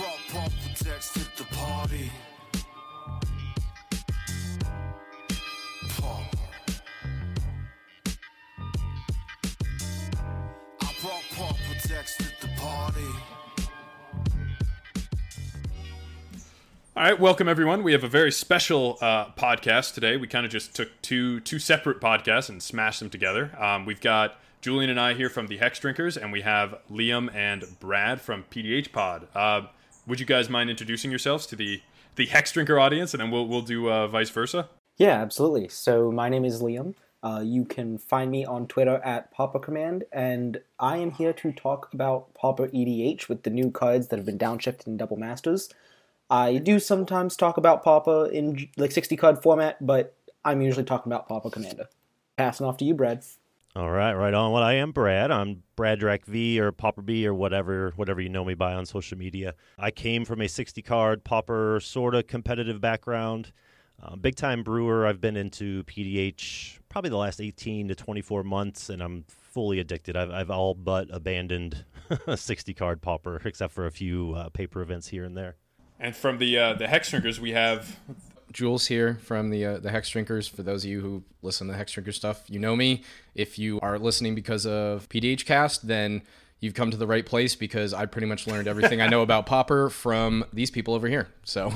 brought Paul Protects to the party. All right, welcome everyone. We have a very special uh, podcast today. We kind of just took two two separate podcasts and smashed them together. Um, we've got Julian and I here from the Hexdrinkers, and we have Liam and Brad from PDH Pod. Uh, would you guys mind introducing yourselves to the the Hexdrinker audience, and then we'll we'll do uh, vice versa. Yeah, absolutely. So my name is Liam. Uh, you can find me on Twitter at Pauper Command, and I am here to talk about Pauper EDH with the new cards that have been downshifted in Double Masters. I do sometimes talk about Pauper in like 60 card format, but I'm usually talking about Pauper Commander. Passing off to you, Brad. All right, right on. Well, I am Brad. I'm Brad Drac V or Pauper B or whatever, whatever you know me by on social media. I came from a 60 card pauper sort of competitive background. Uh, big time brewer. I've been into PDH probably the last 18 to 24 months, and I'm fully addicted. I've, I've all but abandoned 60 card pauper, except for a few uh, paper events here and there. And from the uh, the Hexdrinkers, we have Jules here from the uh, the Hexdrinkers. For those of you who listen to the Hexdrinker stuff, you know me. If you are listening because of PDH Cast, then you've come to the right place because I pretty much learned everything I know about Pauper from these people over here. So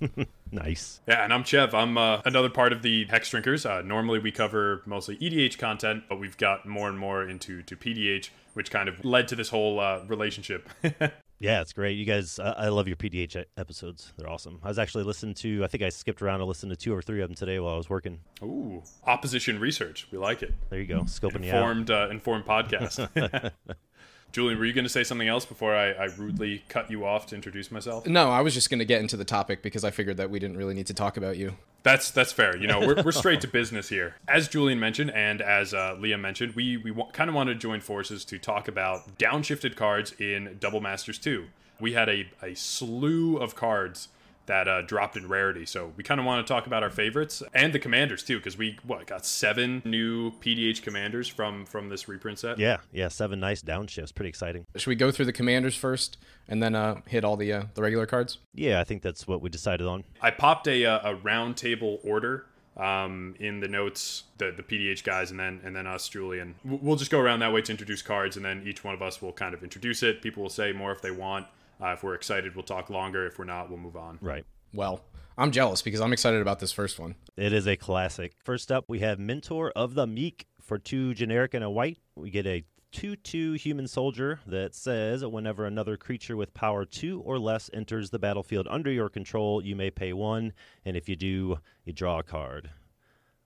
Nice. Yeah, and I'm Chev. I'm uh, another part of the Hexdrinkers. Uh, normally, we cover mostly EDH content, but we've got more and more into to PDH, which kind of led to this whole uh, relationship. Yeah, it's great. You guys, uh, I love your PDH episodes. They're awesome. I was actually listening to, I think I skipped around and listened to two or three of them today while I was working. Ooh, opposition research. We like it. There you go, scoping you out. Informed, uh, informed podcast. Julian, were you going to say something else before I, I rudely cut you off to introduce myself? no, I was just going to get into the topic because I figured that we didn't really need to talk about you. That's that's fair. You know, we're, we're straight to business here. As Julian mentioned, and as uh, Liam mentioned, we we w- kind of wanted to join forces to talk about downshifted cards in Double Masters 2. We had a, a slew of cards that uh, dropped in rarity, so we kind of want to talk about our favorites and the commanders too, because we what got seven new PDH commanders from from this reprint set. Yeah, yeah, seven nice downshifts. Pretty exciting. Should we go through the commanders first and then uh, hit all the uh, the regular cards? Yeah, I think that's what we decided on. I popped a uh, a round table order um, in the notes, the the PDH guys, and then and then us, Julian. We'll just go around that way to introduce cards, and then each one of us will kind of introduce it. People will say more if they want. Uh, if we're excited, we'll talk longer. If we're not, we'll move on. Right. Well, I'm jealous because I'm excited about this first one. It is a classic. First up, we have Mentor of the Meek for two generic and a white. We get a 2 2 human soldier that says whenever another creature with power 2 or less enters the battlefield under your control, you may pay one. And if you do, you draw a card.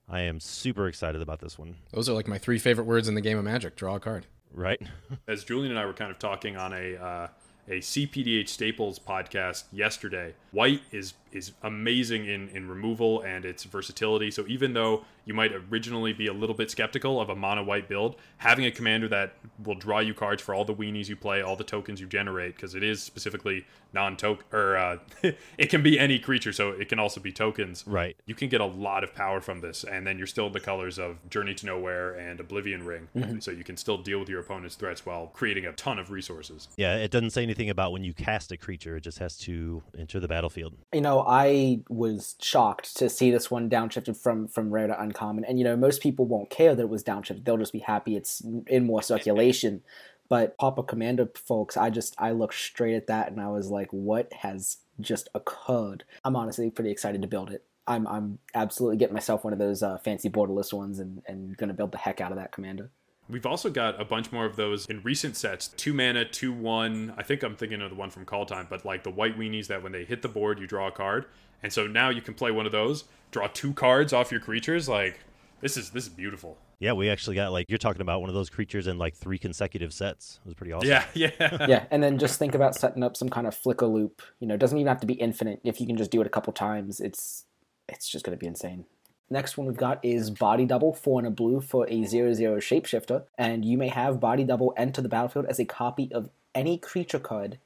I am super excited about this one. Those are like my three favorite words in the game of Magic. Draw a card. Right? As Julian and I were kind of talking on a uh, a CPDH Staples podcast yesterday, white is is amazing in in removal and its versatility. So even though you might originally be a little bit skeptical of a mono white build, having a commander that will draw you cards for all the weenies you play, all the tokens you generate, because it is specifically non-token or uh, it can be any creature, so it can also be tokens. Right. You can get a lot of power from this, and then you're still in the colors of Journey to Nowhere and Oblivion Ring, so you can still deal with your opponent's threats while creating a ton of resources. Yeah, it doesn't say anything about when you cast a creature, it just has to enter the battlefield. You know, I was shocked to see this one downshifted from from rare to uncommon, and you know, most people won't care that it was downshifted; they'll just be happy it's in more circulation. But Pauper Commander folks, I just I looked straight at that and I was like, what has just occurred? I'm honestly pretty excited to build it. I'm I'm absolutely getting myself one of those uh, fancy borderless ones and and gonna build the heck out of that commander. We've also got a bunch more of those in recent sets. Two mana, two one. I think I'm thinking of the one from Kaldheim, but like the white weenies that when they hit the board, you draw a card, and so now you can play one of those, draw two cards off your creatures. Like this is this is beautiful. Yeah, we actually got like you're talking about one of those creatures in like three consecutive sets. It was pretty awesome. Yeah, yeah. yeah, and then just think about setting up some kind of flicker loop. You know, it doesn't even have to be infinite. If you can just do it a couple times, it's it's just going to be insane. Next one we've got is Body Double, 4 and a blue for a 0 0 shapeshifter, and you may have Body Double enter the battlefield as a copy of any creature card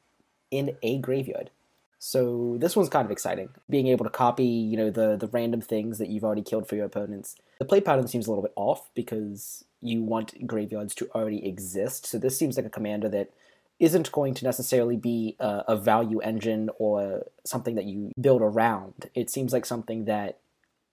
in a graveyard. So this one's kind of exciting, being able to copy, you know, the the random things that you've already killed for your opponents. The play pattern seems a little bit off because you want graveyards to already exist. So this seems like a commander that isn't going to necessarily be a, a value engine or something that you build around. It seems like something that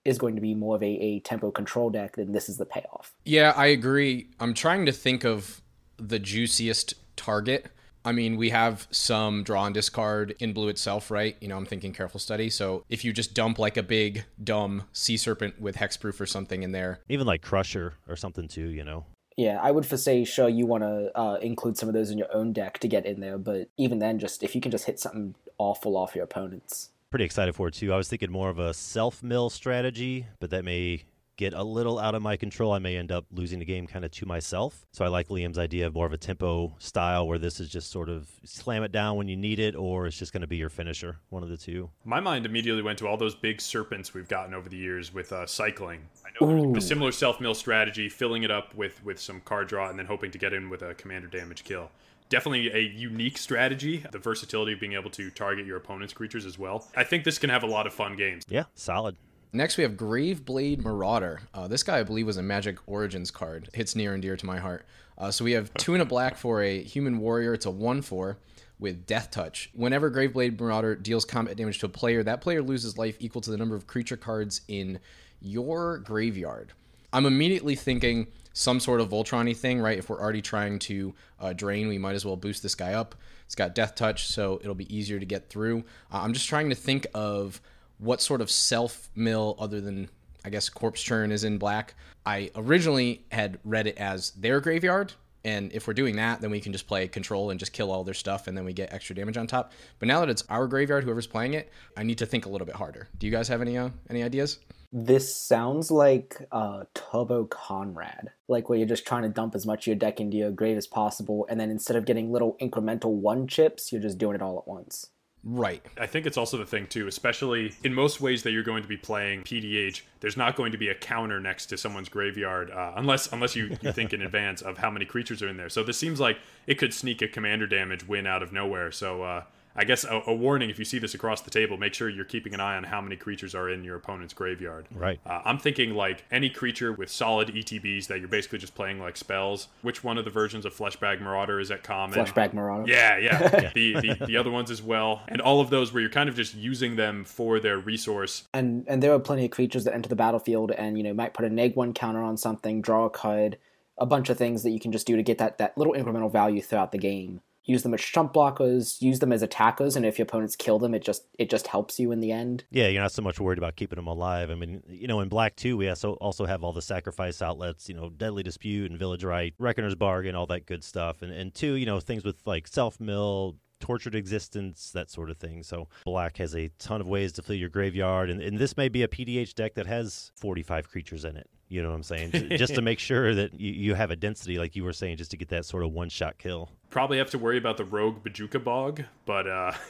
is going to be more of a, a tempo control deck, then this is the payoff. Yeah, I agree. I'm trying to think of the juiciest target. I mean, we have some draw and discard in blue itself, right? You know, I'm thinking careful study. So if you just dump like a big, dumb sea serpent with hexproof or something in there. Even like Crusher or something too, you know. Yeah, I would for say, sure, you want to uh, include some of those in your own deck to get in there, but even then, just if you can just hit something awful off your opponents. Pretty excited for it too. I was thinking more of a self mill strategy, but that may get a little out of my control, I may end up losing the game kind of to myself. So I like Liam's idea of more of a tempo style where this is just sort of slam it down when you need it, or it's just going to be your finisher, one of the two. My mind immediately went to all those big serpents we've gotten over the years with uh, cycling. I know a similar self mill strategy, filling it up with with some card draw and then hoping to get in with a commander damage kill definitely a unique strategy. The versatility of being able to target your opponent's creatures as well. I think this can have a lot of fun games. Yeah, solid. Next, we have Graveblade Marauder. Uh, this guy, I believe, was a Magic Origins card. Hits near and dear to my heart. Uh, so we have two and a black for a human warrior. It's a 1 4 with Death Touch. Whenever Graveblade Marauder deals combat damage to a player, that player loses life equal to the number of creature cards in your graveyard. I'm immediately thinking some sort of Voltron thing, right? If we're already trying to uh, drain, we might as well boost this guy up. It's got Death Touch, so it'll be easier to get through. Uh, I'm just trying to think of what sort of self mill other than I guess Corpse Churn is in black. I originally had read it as their graveyard, and if we're doing that, then we can just play control and just kill all their stuff, and then we get extra damage on top. But now that it's our graveyard, whoever's playing it, I need to think a little bit harder. Do you guys have any uh, any ideas? This sounds like uh, Turbo Conrad, like where you're just trying to dump as much of your deck into your grave as possible, and then instead of getting little incremental one chips, you're just doing it all at once. Right. I think it's also the thing too, especially in most ways that you're going to be playing PDH. There's not going to be a counter next to someone's graveyard uh, unless unless you, you think in advance of how many creatures are in there. So this seems like it could sneak a commander damage win out of nowhere. So uh, I guess a, a, warning if you see this across the table, make sure you're keeping an eye on how many creatures are in your opponent's graveyard. Right. Uh, I'm thinking like any creature with solid ETBs that you're basically just playing like spells. Which one of the versions of Fleshbag Marauder is at common? Fleshbag Marauder. Yeah, yeah. the, the the other ones as well, and all of those where you're kind of just using them for their resource. And and there are plenty of creatures that enter the battlefield and you know might put a neg one counter on something, draw a card, a bunch of things that you can just do to get that that little incremental value throughout the game use them as chump blockers, use them as attackers, and if your opponents kill them, it just it just helps you in the end. Yeah, you're not so much worried about keeping them alive. I mean, you know, in Black too, we also also have all the sacrifice outlets, you know, Deadly Dispute and Village Rites, Reckoner's Bargain, all that good stuff, and and two, you know, things with like self mill. Tortured existence, that sort of thing. So, black has a ton of ways to fill your graveyard, and, and this may be a PDH deck that has 45 creatures in it. You know what I'm saying? just to make sure that you, you have a density, like you were saying, just to get that sort of one shot kill. Probably have to worry about the rogue Bojuka Bog, but uh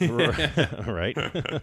right.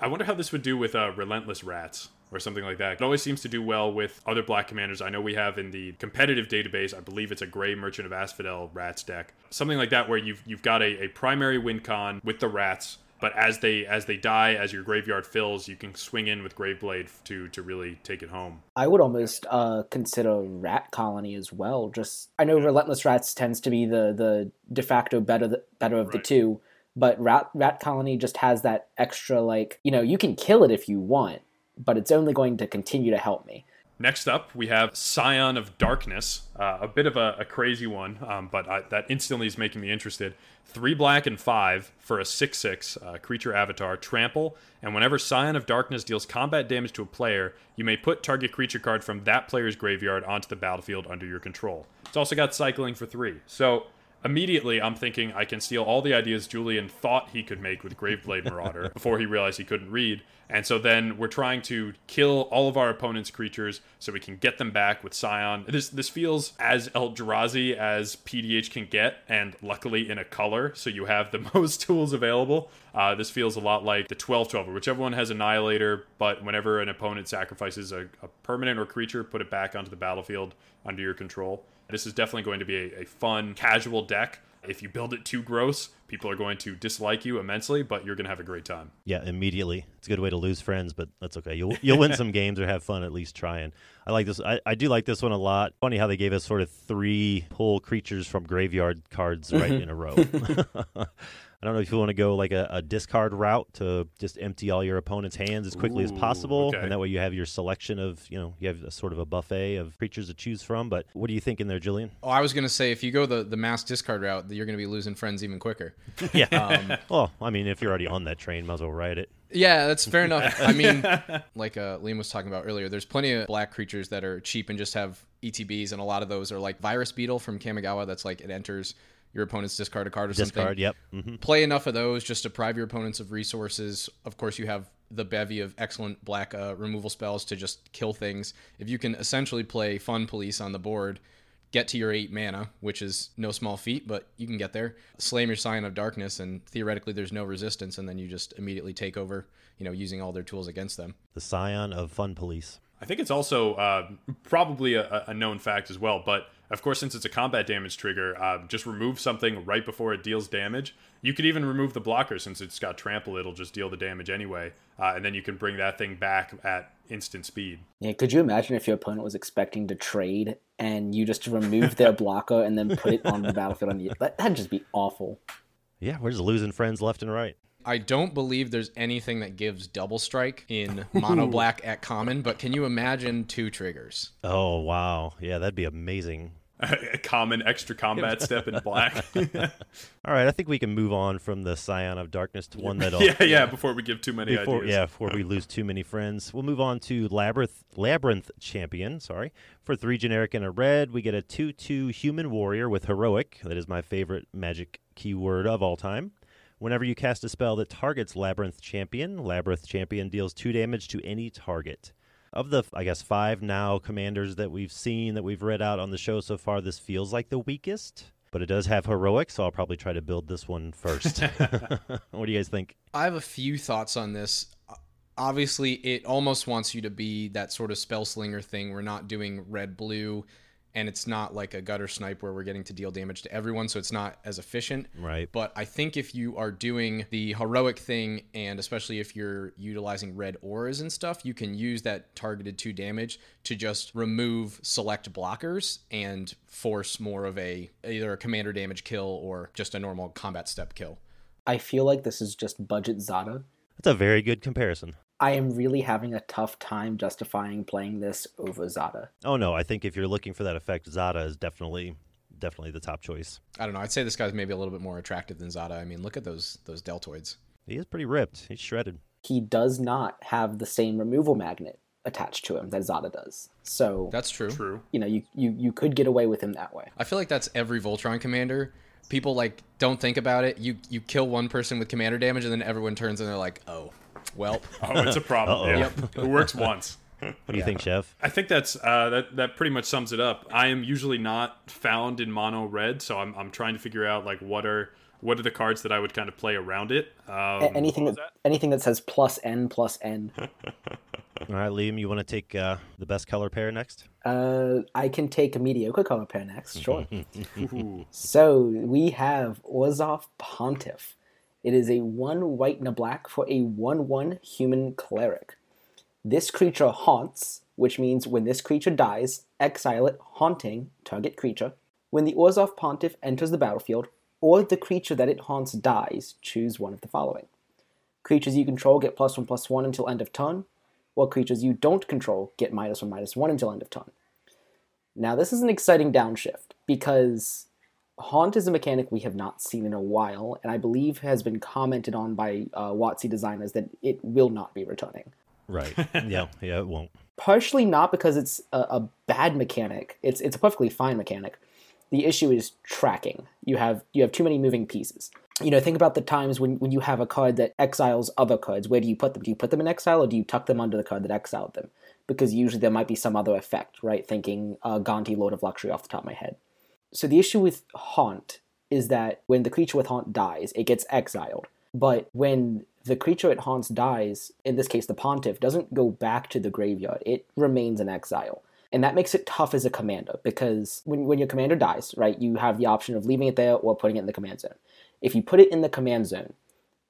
I wonder how this would do with uh, Relentless Rats or something like that. It always seems to do well with other black commanders. I know we have in the competitive database, I believe it's a Gray Merchant of Asphodel Rats deck. Something like that where you've you've got a, a primary win con with the rats but as they as they die as your graveyard fills you can swing in with graveblade to to really take it home. I would almost uh, consider rat colony as well. Just i know relentless rats tends to be the the de facto better better of right. the two but rat rat colony just has that extra like you know you can kill it if you want but it's only going to continue to help me Next up, we have Scion of Darkness, uh, a bit of a, a crazy one, um, but I, that instantly is making me interested. Three black and five for a 6 6 uh, creature avatar, trample, and whenever Scion of Darkness deals combat damage to a player, you may put target creature card from that player's graveyard onto the battlefield under your control. It's also got cycling for three. So immediately I'm thinking I can steal all the ideas Julian thought he could make with Graveblade Marauder before he realized he couldn't read. And so then we're trying to kill all of our opponent's creatures so we can get them back with Scion. This this feels as Eldrazi as PDH can get, and luckily in a color, so you have the most tools available. Uh, this feels a lot like the 12 12, whichever one has Annihilator, but whenever an opponent sacrifices a, a permanent or creature, put it back onto the battlefield under your control. This is definitely going to be a, a fun, casual deck. If you build it too gross, people are going to dislike you immensely, but you're going to have a great time. Yeah, immediately. It's a good way to lose friends, but that's okay. You'll you'll win some games or have fun at least trying. I like this. I, I do like this one a lot. Funny how they gave us sort of three pull creatures from graveyard cards right in a row. I don't know if you want to go like a, a, discard route to just empty all your opponent's hands as quickly Ooh, as possible, okay. and that way you have your selection of you know you have a sort of a buffet of creatures to choose from. But what do you think in there, Julian? Oh, I was gonna say if you go the the mass discard route, that you're gonna be losing friends even quicker. yeah. Um, well, I mean, if you're already on that train, might as well ride it. Yeah, that's fair enough. I mean, like uh, Liam was talking about earlier, there's plenty of black creatures that are cheap and just have ETBs, and a lot of those are like Virus Beetle from Kamigawa. That's like it enters your opponent's discard a card or Discard, something. yep. hmm Play enough of those, just to deprive your opponents of resources. Of course, you have the bevy of excellent black uh, removal spells to just kill things. If you can essentially play Fun Police on the board, get to your eight mana, which is no small feat, but you can get there. Slam your Scion of Darkness, and theoretically, there's no resistance, and then you just immediately take over. You know, using all their tools against them. The scion of Fun Police. I think it's also uh, probably a, a known fact as well, but of course, since it's a combat damage trigger, uh, just remove something right before it deals damage. You could even remove the blocker since it's got trample; it'll just deal the damage anyway, uh, and then you can bring that thing back at instant speed. Yeah, could you imagine if your opponent was expecting to trade and you just remove their blocker and then put it on the battlefield? On the, that, that'd just be awful. Yeah, we're just losing friends left and right. I don't believe there's anything that gives double strike in mono black at common, but can you imagine two triggers? Oh wow, yeah, that'd be amazing. a common extra combat step in black. All right, I think we can move on from the Scion of Darkness to one that'll yeah, yeah. Before we give too many before ideas. yeah before we lose too many friends. We'll move on to Labyrinth Labyrinth Champion. Sorry for three generic and a red. We get a two two human warrior with heroic. That is my favorite magic keyword of all time. Whenever you cast a spell that targets Labyrinth Champion, Labyrinth Champion deals two damage to any target. Of the, I guess, five now commanders that we've seen, that we've read out on the show so far, this feels like the weakest. But it does have heroic, so I'll probably try to build this one first. what do you guys think? I have a few thoughts on this. Obviously, it almost wants you to be that sort of spell slinger thing. We're not doing red blue, and it's not like a gutter snipe where we're getting to deal damage to everyone, so it's not as efficient. Right. But I think if you are doing the heroic thing, and especially if you're utilizing red auras and stuff, you can use that targeted two damage to just remove select blockers and force more of a either a commander damage kill or just a normal combat step kill. I feel like this is just budget Zada. That's a very good comparison. I am really having a tough time justifying playing this over Zada. Oh no, I think if you're looking for that effect, Zada is definitely definitely the top choice. I don't know. I'd say this guy's maybe a little bit more attractive than Zada. I mean, look at those those deltoids. He is pretty ripped. He's shredded. He does not have the same removal magnet attached to him that Zada does. So That's true. True. you know, you, you you could get away with him that way. I feel like that's every Voltron commander. People like don't think about it. You you kill one person with commander damage, and then everyone turns and they're like, oh, well. Oh, it's a problem. Uh-oh. Yeah. It works once. What do you think, Chev? I think that's uh, that. That pretty much sums it up. I am usually not found in mono red, so I'm, I'm trying to figure out like what are what are the cards that I would kind of play around it. Um, A- anything that, anything that says plus N plus N. All right, Liam, you want to take uh, the best color pair next? Uh, I can take a mediocre color pair next, sure. so we have Orzhov Pontiff. It is a one white and a black for a one-one human cleric. This creature haunts, which means when this creature dies, exile it, haunting target creature. When the Orzhov Pontiff enters the battlefield, or the creature that it haunts dies, choose one of the following. Creatures you control get plus one plus one until end of turn, while creatures you don't control get minus one minus one until end of turn. Now, this is an exciting downshift because Haunt is a mechanic we have not seen in a while, and I believe has been commented on by uh, WotC designers that it will not be returning. Right. yeah, yeah, it won't. Partially not because it's a, a bad mechanic; it's it's a perfectly fine mechanic. The issue is tracking. You have you have too many moving pieces. You know, think about the times when, when you have a card that exiles other cards. Where do you put them? Do you put them in exile, or do you tuck them under the card that exiled them? Because usually there might be some other effect, right? Thinking uh, Gonti, Lord of Luxury, off the top of my head. So the issue with Haunt is that when the creature with Haunt dies, it gets exiled. But when the creature it haunts dies, in this case the Pontiff, doesn't go back to the graveyard. It remains in exile. And that makes it tough as a commander because when, when your commander dies, right, you have the option of leaving it there or putting it in the command zone. If you put it in the command zone,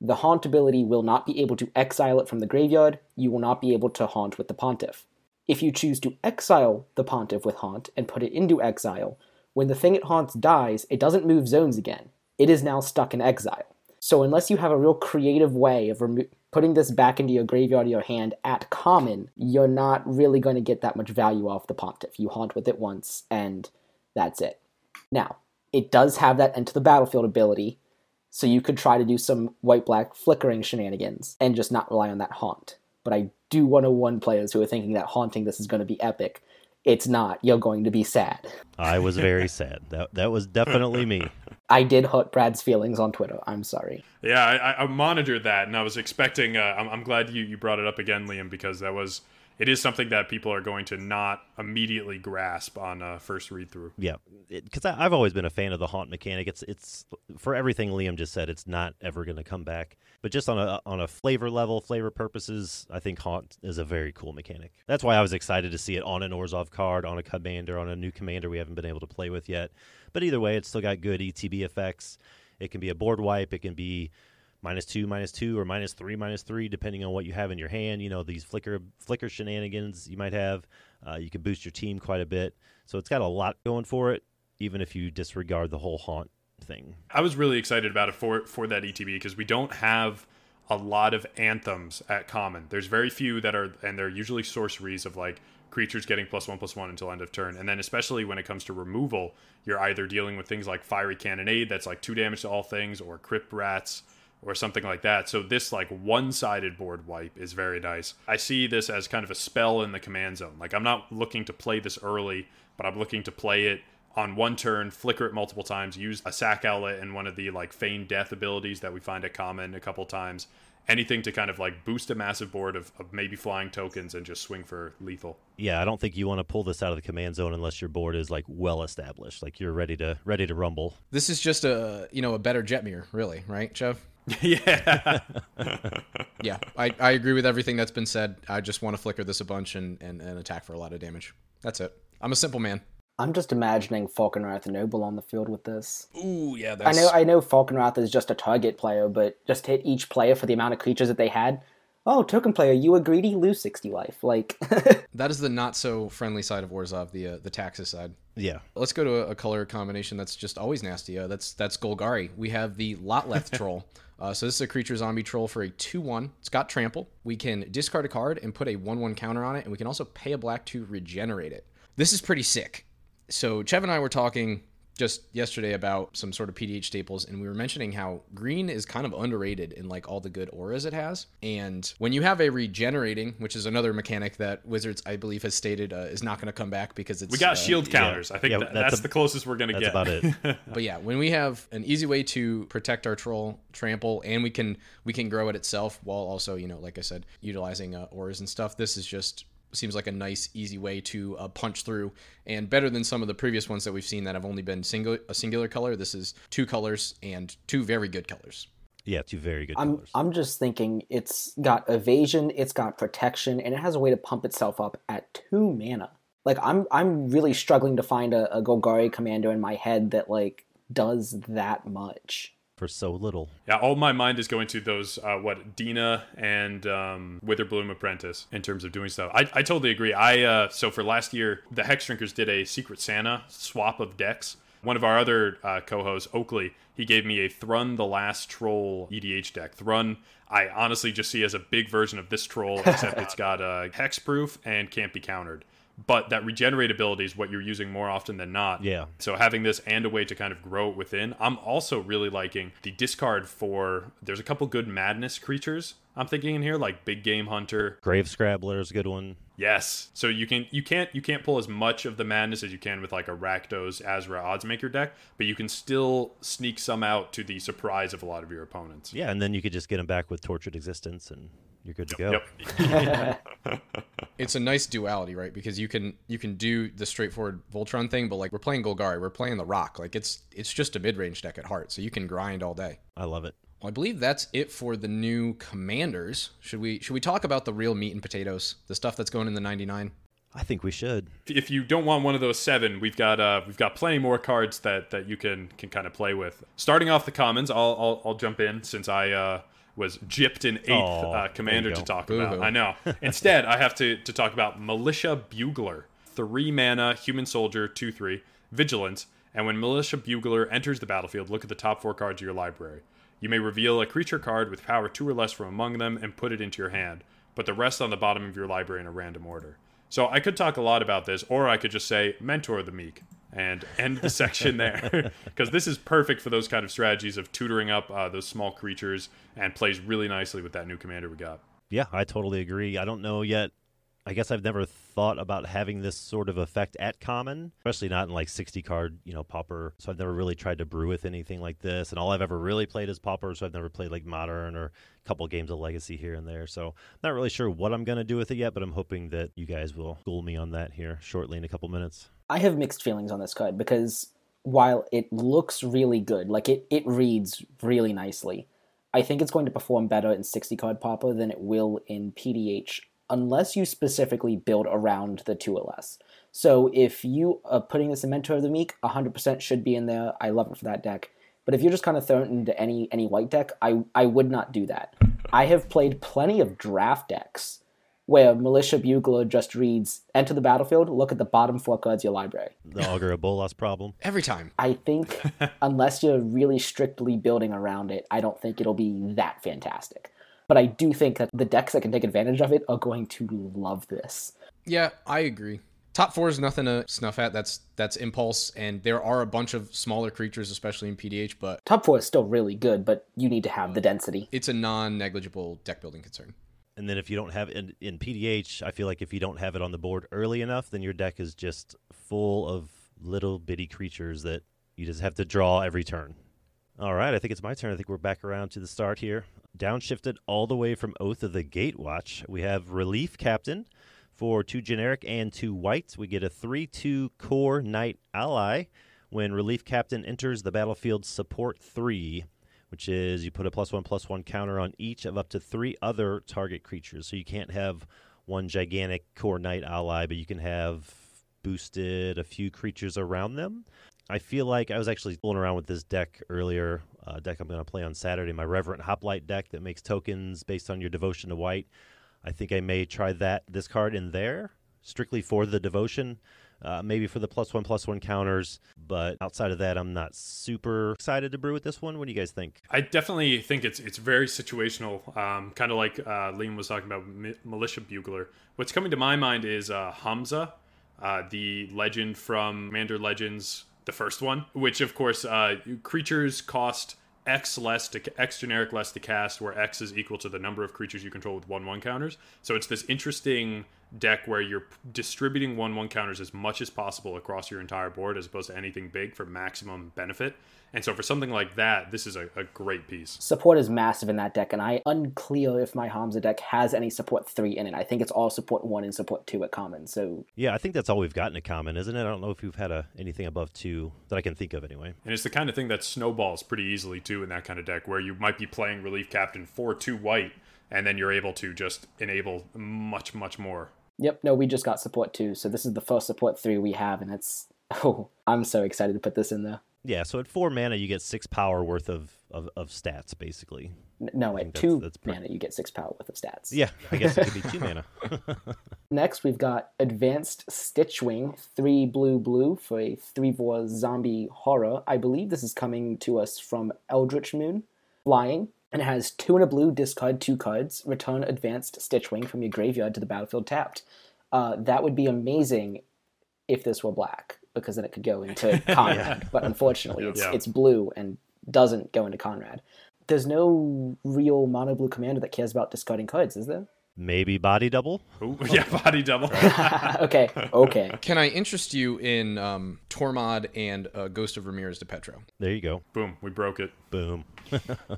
the haunt ability will not be able to exile it from the graveyard. You will not be able to haunt with the pontiff. If you choose to exile the pontiff with haunt and put it into exile, when the thing it haunts dies, it doesn't move zones again. It is now stuck in exile. So unless you have a real creative way of remo- putting this back into your graveyard or your hand at common, you're not really going to get that much value off the pontiff. You haunt with it once, and that's it. Now, it does have that enter the battlefield ability, so you could try to do some white black flickering shenanigans and just not rely on that haunt. But I do want to warn players who are thinking that haunting this is going to be epic. It's not. You're going to be sad. I was very sad. That that was definitely me. I did hurt Brad's feelings on Twitter. I'm sorry. Yeah, I, I monitored that, and I was expecting. Uh, I'm, I'm glad you, you brought it up again, Liam, because that was it is something that people are going to not immediately grasp on uh, first read through. Yeah, because I've always been a fan of the haunt mechanic. It's it's for everything Liam just said. It's not ever going to come back. But just on a on a flavor level, flavor purposes, I think haunt is a very cool mechanic. That's why I was excited to see it on an Orzhov card, on a commander, on a new commander we haven't been able to play with yet. But either way, it's still got good ETB effects. It can be a board wipe. It can be minus two, minus two, or minus three, minus three, depending on what you have in your hand. You know, these flicker flicker shenanigans you might have. Uh, you can boost your team quite a bit. So it's got a lot going for it, even if you disregard the whole haunt thing. I was really excited about it for for that ETB because we don't have a lot of anthems at common. There's very few that are, and they're usually sorceries of like creatures getting plus one plus one until end of turn. And then especially when it comes to removal, you're either dealing with things like fiery cannonade that's like two damage to all things, or crypt rats, or something like that. So this like one-sided board wipe is very nice. I see this as kind of a spell in the command zone. Like I'm not looking to play this early, but I'm looking to play it on one turn, flicker it multiple times, use a sack outlet and one of the like feign death abilities that we find at common a couple times. Anything to kind of like boost a massive board of, of maybe flying tokens and just swing for lethal. Yeah, I don't think you want to pull this out of the command zone unless your board is like well established, like you're ready to ready to rumble. This is just a you know a better Jetmir, really, right, Chev? yeah. yeah, I, I agree with everything that's been said. I just want to flicker this a bunch and, and, and attack for a lot of damage. That's it. I'm a simple man. I'm just imagining Falkenrath Noble on the field with this. Ooh, yeah, That's... I know I know Falkenrath is just a target player, but just hit each player for the amount of creatures that they had. Oh, token player, you were greedy, lose sixty life. Like that is the not so friendly side of Orzhov, the uh, the Taxus side. Yeah. Let's go to a, a color combination that's just always nasty. Uh, that's that's Golgari. We have the Lotleth troll. Uh, so this is a creature zombie troll for a 2-1. It's got trample. We can discard a card and put a 1-1 counter on it, and we can also pay a black to regenerate it. This is pretty sick. So Chev and I were talking just yesterday about some sort of PDH staples, and we were mentioning how green is kind of underrated in like all the good auras it has. And when you have a regenerating, which is another mechanic that Wizards, I believe, has stated uh, is not going to come back because it's We got uh, shield counters. I think Yeah, that, that's that's, a- the closest we're going to That's get. about it. But yeah, when we have an easy way to protect our troll trample, and we can we can grow it itself while also you know like I said utilizing uh, auras and stuff. This is just seems like a nice easy way to uh, punch through and better than some of the previous ones that we've seen that have only been single a singular color. This is two colors and two very good colors. Yeah, two very good I'm colors. I'm just thinking it's got evasion, it's got protection, and it has a way to pump itself up at two mana. Like I'm I'm really struggling to find a, a Golgari commander in my head that like does that much. For so little. Yeah, all my mind is going to those uh, what Dina and um, Witherbloom Apprentice in terms of doing stuff. I, I totally agree. I uh, so for last year, the Hexdrinkers did a Secret Santa swap of decks. One of our other uh, co-hosts, Oakley, he gave me a Thrun the Last Troll EDH deck. Thrun, I honestly just see as a big version of this troll, except it's got a uh, hexproof and can't be countered. But that regenerate ability is what you're using more often than not. Yeah. So having this and a way to kind of grow it within, I'm also really liking the discard for. There's a couple good madness creatures I'm thinking in here, like Big Game Hunter. Grave Scrabbler is a good one. Yes. So you can you can't you can't pull as much of the madness as you can with like a Rakdos Azra Oddsmaker deck, but you can still sneak some out to the surprise of a lot of your opponents. Yeah, and then you could just get them back with Tortured Existence, and you're good to go. Yep. It's a nice duality, right? Because you can you can do the straightforward Voltron thing, but like we're playing Golgari, we're playing the Rock. Like it's it's just a mid range deck at heart, so you can grind all day. I love it. Well, I believe that's it for the new commanders. Should we should we talk about the real meat and potatoes, the stuff that's going in the 99? I think we should. If you don't want one of those seven, we've got uh, we've got plenty more cards that, that you can can kind of play with. Starting off the commons, I'll I'll, I'll jump in since I uh, was gypped in eighth Aw, uh, commander to talk Boo-hoo. about. I know. Instead, I have to to talk about Militia Bugler, three mana, human soldier, two three, vigilance, and when Militia Bugler enters the battlefield, look at the top four cards of your library. You may reveal a creature card with power two or less from among them and put it into your hand, but the rest on the bottom of your library in a random order. So I could talk a lot about this, or I could just say mentor the meek and end the section there, because this is perfect for those kind of strategies of tutoring up uh, those small creatures and plays really nicely with that new commander we got. Yeah, I totally agree. I don't know yet. I guess I've never thought about having this sort of effect at common, especially not in like 60 card, you know, pauper. So I've never really tried to brew with anything like this. And all I've ever really played is pauper. So I've never played like modern or a couple games of legacy here and there. So I'm not really sure what I'm going to do with it yet, but I'm hoping that you guys will school me on that here shortly in a couple minutes. I have mixed feelings on this card because while it looks really good, like it, it reads really nicely, I think it's going to perform better in 60 card pauper than it will in PDH unless you specifically build around the two or less. So if you are putting this in Mentor of the Meek, 100% should be in there. I love it for that deck. But if you're just kind of throwing it into any any white deck, I I would not do that. I have played plenty of draft decks where Militia Bugler just reads enter the battlefield, look at the bottom four cards of your library. The Augur of Bolas problem. Every time. I think unless you're really strictly building around it, I don't think it'll be that fantastic. But I do think that the decks that can take advantage of it are going to love this. Yeah, I agree. Top four is nothing to snuff at. That's that's impulse, and there are a bunch of smaller creatures, especially in PDH, but Top four is still really good, but you need to have the density. it's a non-negligible deck building concern. And then if you don't have in, in PDH, I feel like if you don't have it on the board early enough, then your deck is just full of little bitty creatures that you just have to draw every turn. All right, I think it's my turn. I think we're back around to the start here. Downshifted all the way from Oath of the Gatewatch, we have Relief Captain for two generic and two white. We get a 3 2 Kor Knight Ally. When Relief Captain enters the battlefield, support three, which is you put a plus one plus one counter on each of up to three other target creatures. So you can't have one gigantic Kor Knight Ally, but you can have boosted a few creatures around them. I feel like I was actually fooling around with this deck earlier. Uh, deck I'm going to play on Saturday, my Reverent Hoplite deck that makes tokens based on your devotion to white. I think I may try that this card in there, strictly for the devotion, uh, maybe for the plus one plus one counters. But outside of that, I'm not super excited to brew with this one. What do you guys think? I definitely think it's it's very situational, um, kind of like uh, Liam was talking about mi- militia bugler. What's coming to my mind is uh, Hamza, uh, the legend from Commander Legends, the first one, which of course uh, creatures cost X less to X generic less to cast, where X is equal to the number of creatures you control with one one counters. So it's this interesting deck where you're distributing one one counters as much as possible across your entire board, as opposed to anything big for maximum benefit. And so for something like that, this is a, a great piece. Support is massive in that deck, and I unclear if my Hamza deck has any support three in it. I think it's all support one and support two at common. So Yeah, I think that's all we've gotten in a common, isn't it? I don't know if we've had a, anything above two that I can think of anyway. And it's the kind of thing that snowballs pretty easily too in that kind of deck, where you might be playing relief captain for two white, and then you're able to just enable much much more. Yep, no, we just got support two, so this is the first support three we have, and it's oh, I'm so excited to put this in there. Yeah, so at four mana, you get six power worth of, of, of stats, basically. No, at two that's pretty- mana, you get six power worth of stats. Yeah, I guess it could be two mana. Next, we've got Advanced Stitchwing, three blue blue for a three four zombie horror. I believe this is coming to us from Eldritch Moon, flying, and it has two and a blue. Discard two cards. Return Advanced Stitchwing from your graveyard to the battlefield tapped. Uh, that would be amazing if this were black, because then it could go into Conrad. But unfortunately, it's Yeah. it's blue and doesn't go into Conrad. There's no real mono blue commander that cares about discarding cards, is there? Maybe body double? Ooh, yeah, body double. okay, okay. Can I interest you in um, Tormod and uh, Ghost of Ramirez DePietro? There you go. Boom, we broke it. Boom.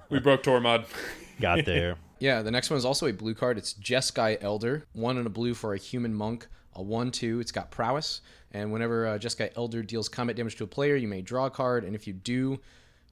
We broke Tormod. Got there. Yeah, the next one is also a blue card. It's Jeskai Elder, one and a blue for a human monk, a one-two. It's got prowess, and whenever uh, Jeskai Elder deals combat damage to a player, you may draw a card, and if you do,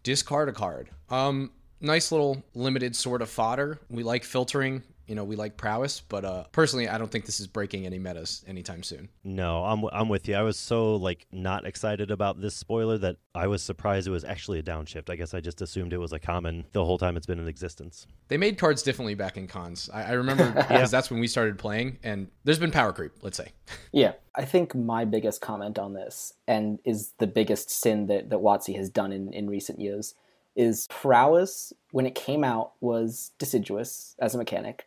discard a card. Um, nice little limited sort of fodder. We like filtering You know, we like prowess, but uh, personally, I don't think this is breaking any metas anytime soon. No, I'm I'm with you. I was so like not excited about this spoiler that I was surprised it was actually a downshift. I guess I just assumed it was a common the whole time it's been in existence. They made cards differently back in cons. I, I remember because that's when we started playing, and there's been power creep. Let's say. Yeah, I think my biggest comment on this, and is the biggest sin that that WotC has done in in recent years, is prowess when it came out was deciduous as a mechanic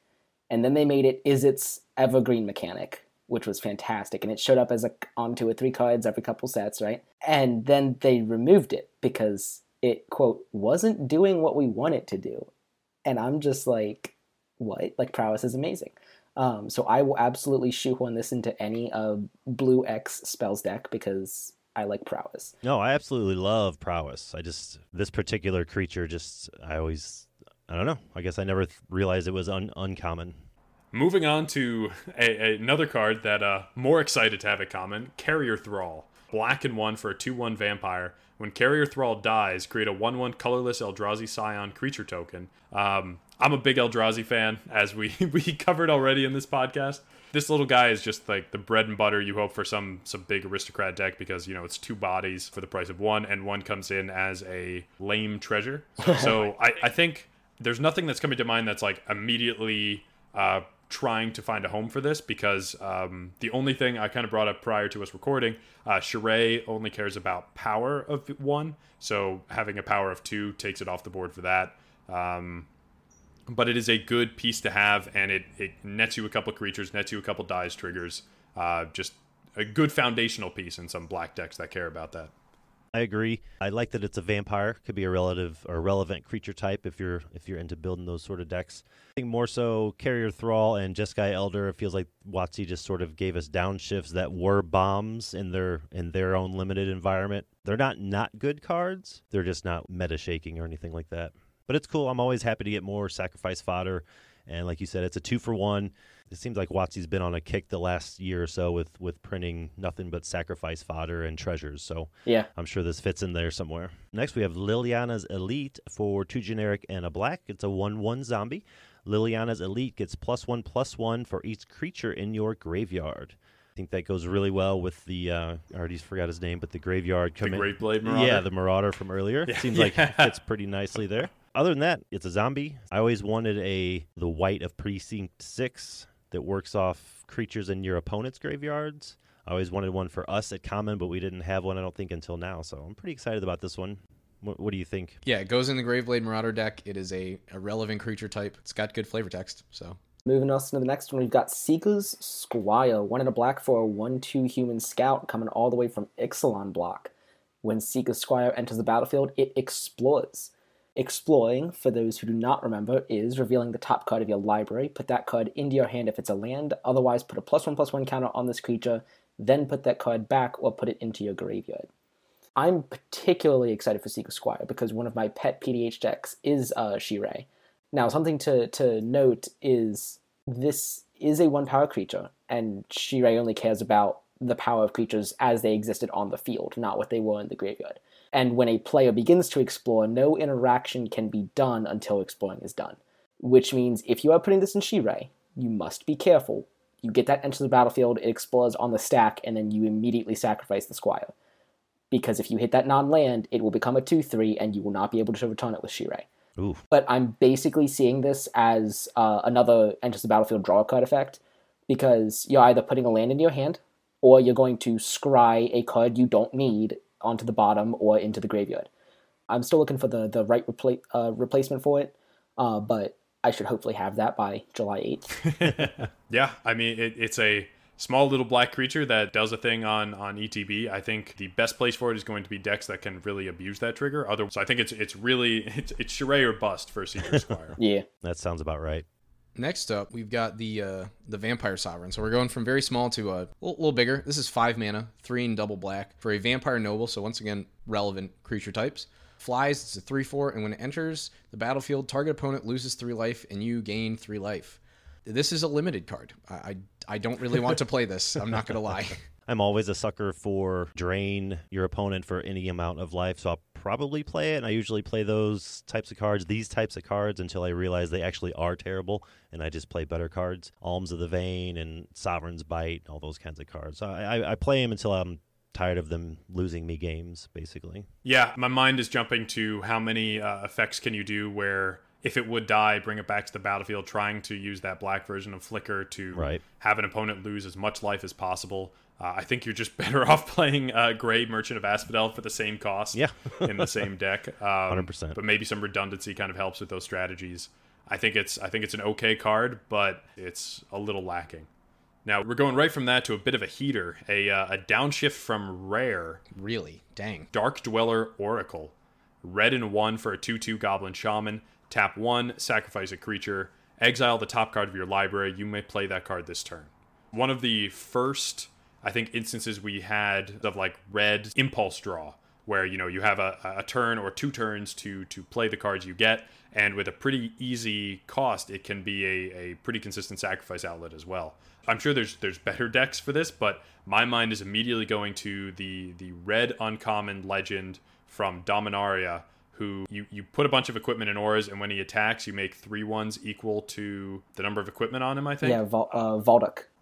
and then they made it is its evergreen mechanic which was fantastic. And it showed up as a on two or three cards every couple sets right? And then they removed it because it quote wasn't doing what we want it to do. And i'm just like what? Like prowess is amazing. Um, so i will absolutely shoehorn this into any of blue x spells deck because i like prowess. No, I absolutely love prowess. I just this particular creature just I always I don't know. I guess I never th- realized it was un- uncommon. Moving on to a, another card that uh more excited to have it common, Carrier Thrall. Black and one for a 2-1 vampire. When Carrier Thrall dies, create a 1-1 colorless Eldrazi Scion creature token. Um, I'm a big Eldrazi fan, as we, we covered already in this podcast. This little guy is just like the bread and butter you hope for some some big aristocrat deck because you know it's two bodies for the price of one, and one comes in as a lame treasure. So I, I think there's nothing that's coming to mind that's like immediately uh, trying to find a home for this because um, the only thing I kind of brought up prior to us recording, uh, Shirei only cares about power of one, so having a power of two takes it off the board for that. Um, but it is a good piece to have, and it, it nets you a couple creatures, nets you a couple dies triggers. Uh, just a good foundational piece in some black decks that care about that. I agree. I like that it's a vampire. Could be a relative or relevant creature type if you're if you're into building those sort of decks. I think more so Carrier Thrall and Jeskai Elder. It feels like WotC just sort of gave us downshifts that were bombs in their in their own limited environment. They're not not good cards. They're just not meta shaking or anything like that. But it's cool. I'm always happy to get more sacrifice fodder. And like you said, it's a two for one. It seems like WotC's been on a kick the last year or so with with printing nothing but sacrifice fodder and treasures. So yeah I'm sure this fits in there somewhere. Next, we have Liliana's Elite for two generic and a black. It's a 1 1 zombie. Liliana's Elite gets plus one plus one for each creature in your graveyard. I think that goes really well with the, uh, I already forgot his name, but the graveyard The coming. Graveblade Marauder. Yeah, the Marauder from earlier. It seems like it fits pretty nicely there. Other than that, it's a zombie. I always wanted a the Wight of Precinct Six that works off creatures in your opponent's graveyards. I always wanted one for us at common, but we didn't have one. I don't think until now. So I'm pretty excited about this one. What, what do you think? Yeah, it goes in the Graveblade Marauder deck. It is a, a relevant creature type. It's got good flavor text. So Moving us to the next one, we've got Seeker's Squire, one in a black for a 1 2 human scout coming all the way from Ixalan block. When Seeker's Squire enters the battlefield, it explores. Exploring, for those who do not remember, is revealing the top card of your library. Put that card into your hand if it's a land, otherwise, put a plus one plus one counter on this creature, then put that card back or put it into your graveyard. I'm particularly excited for Seeker Squire because one of my pet PDH decks is uh, Shirei. Now, something to, to note is this is a one power creature, and Shirei only cares about the power of creatures as they existed on the field, not what they were in the graveyard. And when a player begins to explore, no interaction can be done until exploring is done. Which means if you are putting this in Shirei, you must be careful. You get that into the battlefield, it explores on the stack, and then you immediately sacrifice the Squire. Because if you hit that non land, it will become a 2 3, and you will not be able to return it with Shirei Ooh, but I'm basically seeing this as uh, another enters the battlefield draw card effect because you're either putting a land in your hand or you're going to scry a card you don't need onto the bottom or into the graveyard. I'm still looking for the the right repla- uh, replacement for it, uh, but I should hopefully have that by July 8th. Yeah, I mean it, it's a small little black creature that does a thing on on ETB. I think the best place for it is going to be decks that can really abuse that trigger. Other, so I think it's it's really it's it's Shirei or bust for Seeker Squire. yeah, that sounds about right. Next up, we've got the uh, the Vampire Sovereign. So we're going from very small to a little, little bigger. This is five mana, three and double black for a Vampire Noble. So once again, relevant creature types. Flies, it's a 3 4, and when it enters the battlefield, target opponent loses 3 life, and you gain 3 life. This is a limited card. I, I, I don't really want to play this, I'm not going to lie. I'm always a sucker for drain your opponent for any amount of life, so I'll probably play it. And I usually play those types of cards, these types of cards, until I realize they actually are terrible, and I just play better cards. Alms of the Vein and Sovereign's Bite, all those kinds of cards. So I, I, I play them until I'm tired of them losing me games, basically. Yeah, my mind is jumping to how many uh, effects can you do where if it would die, bring it back to the battlefield, trying to use that black version of Flicker to Right. have an opponent lose as much life as possible. Uh, I think you're just better off playing uh, Gray Merchant of Asphodel for the same cost Yeah. in the same deck. Um, 100%. But maybe some redundancy kind of helps with those strategies. I think it's I think it's an okay card, but it's a little lacking. Now we're going right from that to a bit of a heater, a uh, a downshift from rare Really? Dang. Dark Dweller Oracle. Red and one for a 2 2 Goblin Shaman. Tap one, sacrifice a creature, exile the top card of your library. You may play that card this turn. One of the first, I think, instances we had of like red impulse draw, where you know you have a, a turn or two turns to to play the cards you get, and with a pretty easy cost, it can be a, a pretty consistent sacrifice outlet as well. I'm sure there's there's better decks for this, but my mind is immediately going to the the red uncommon legend from Dominaria, who you, you put a bunch of equipment in auras, and when he attacks, you make three ones equal to the number of equipment on him. I think. Yeah, Vol- uh.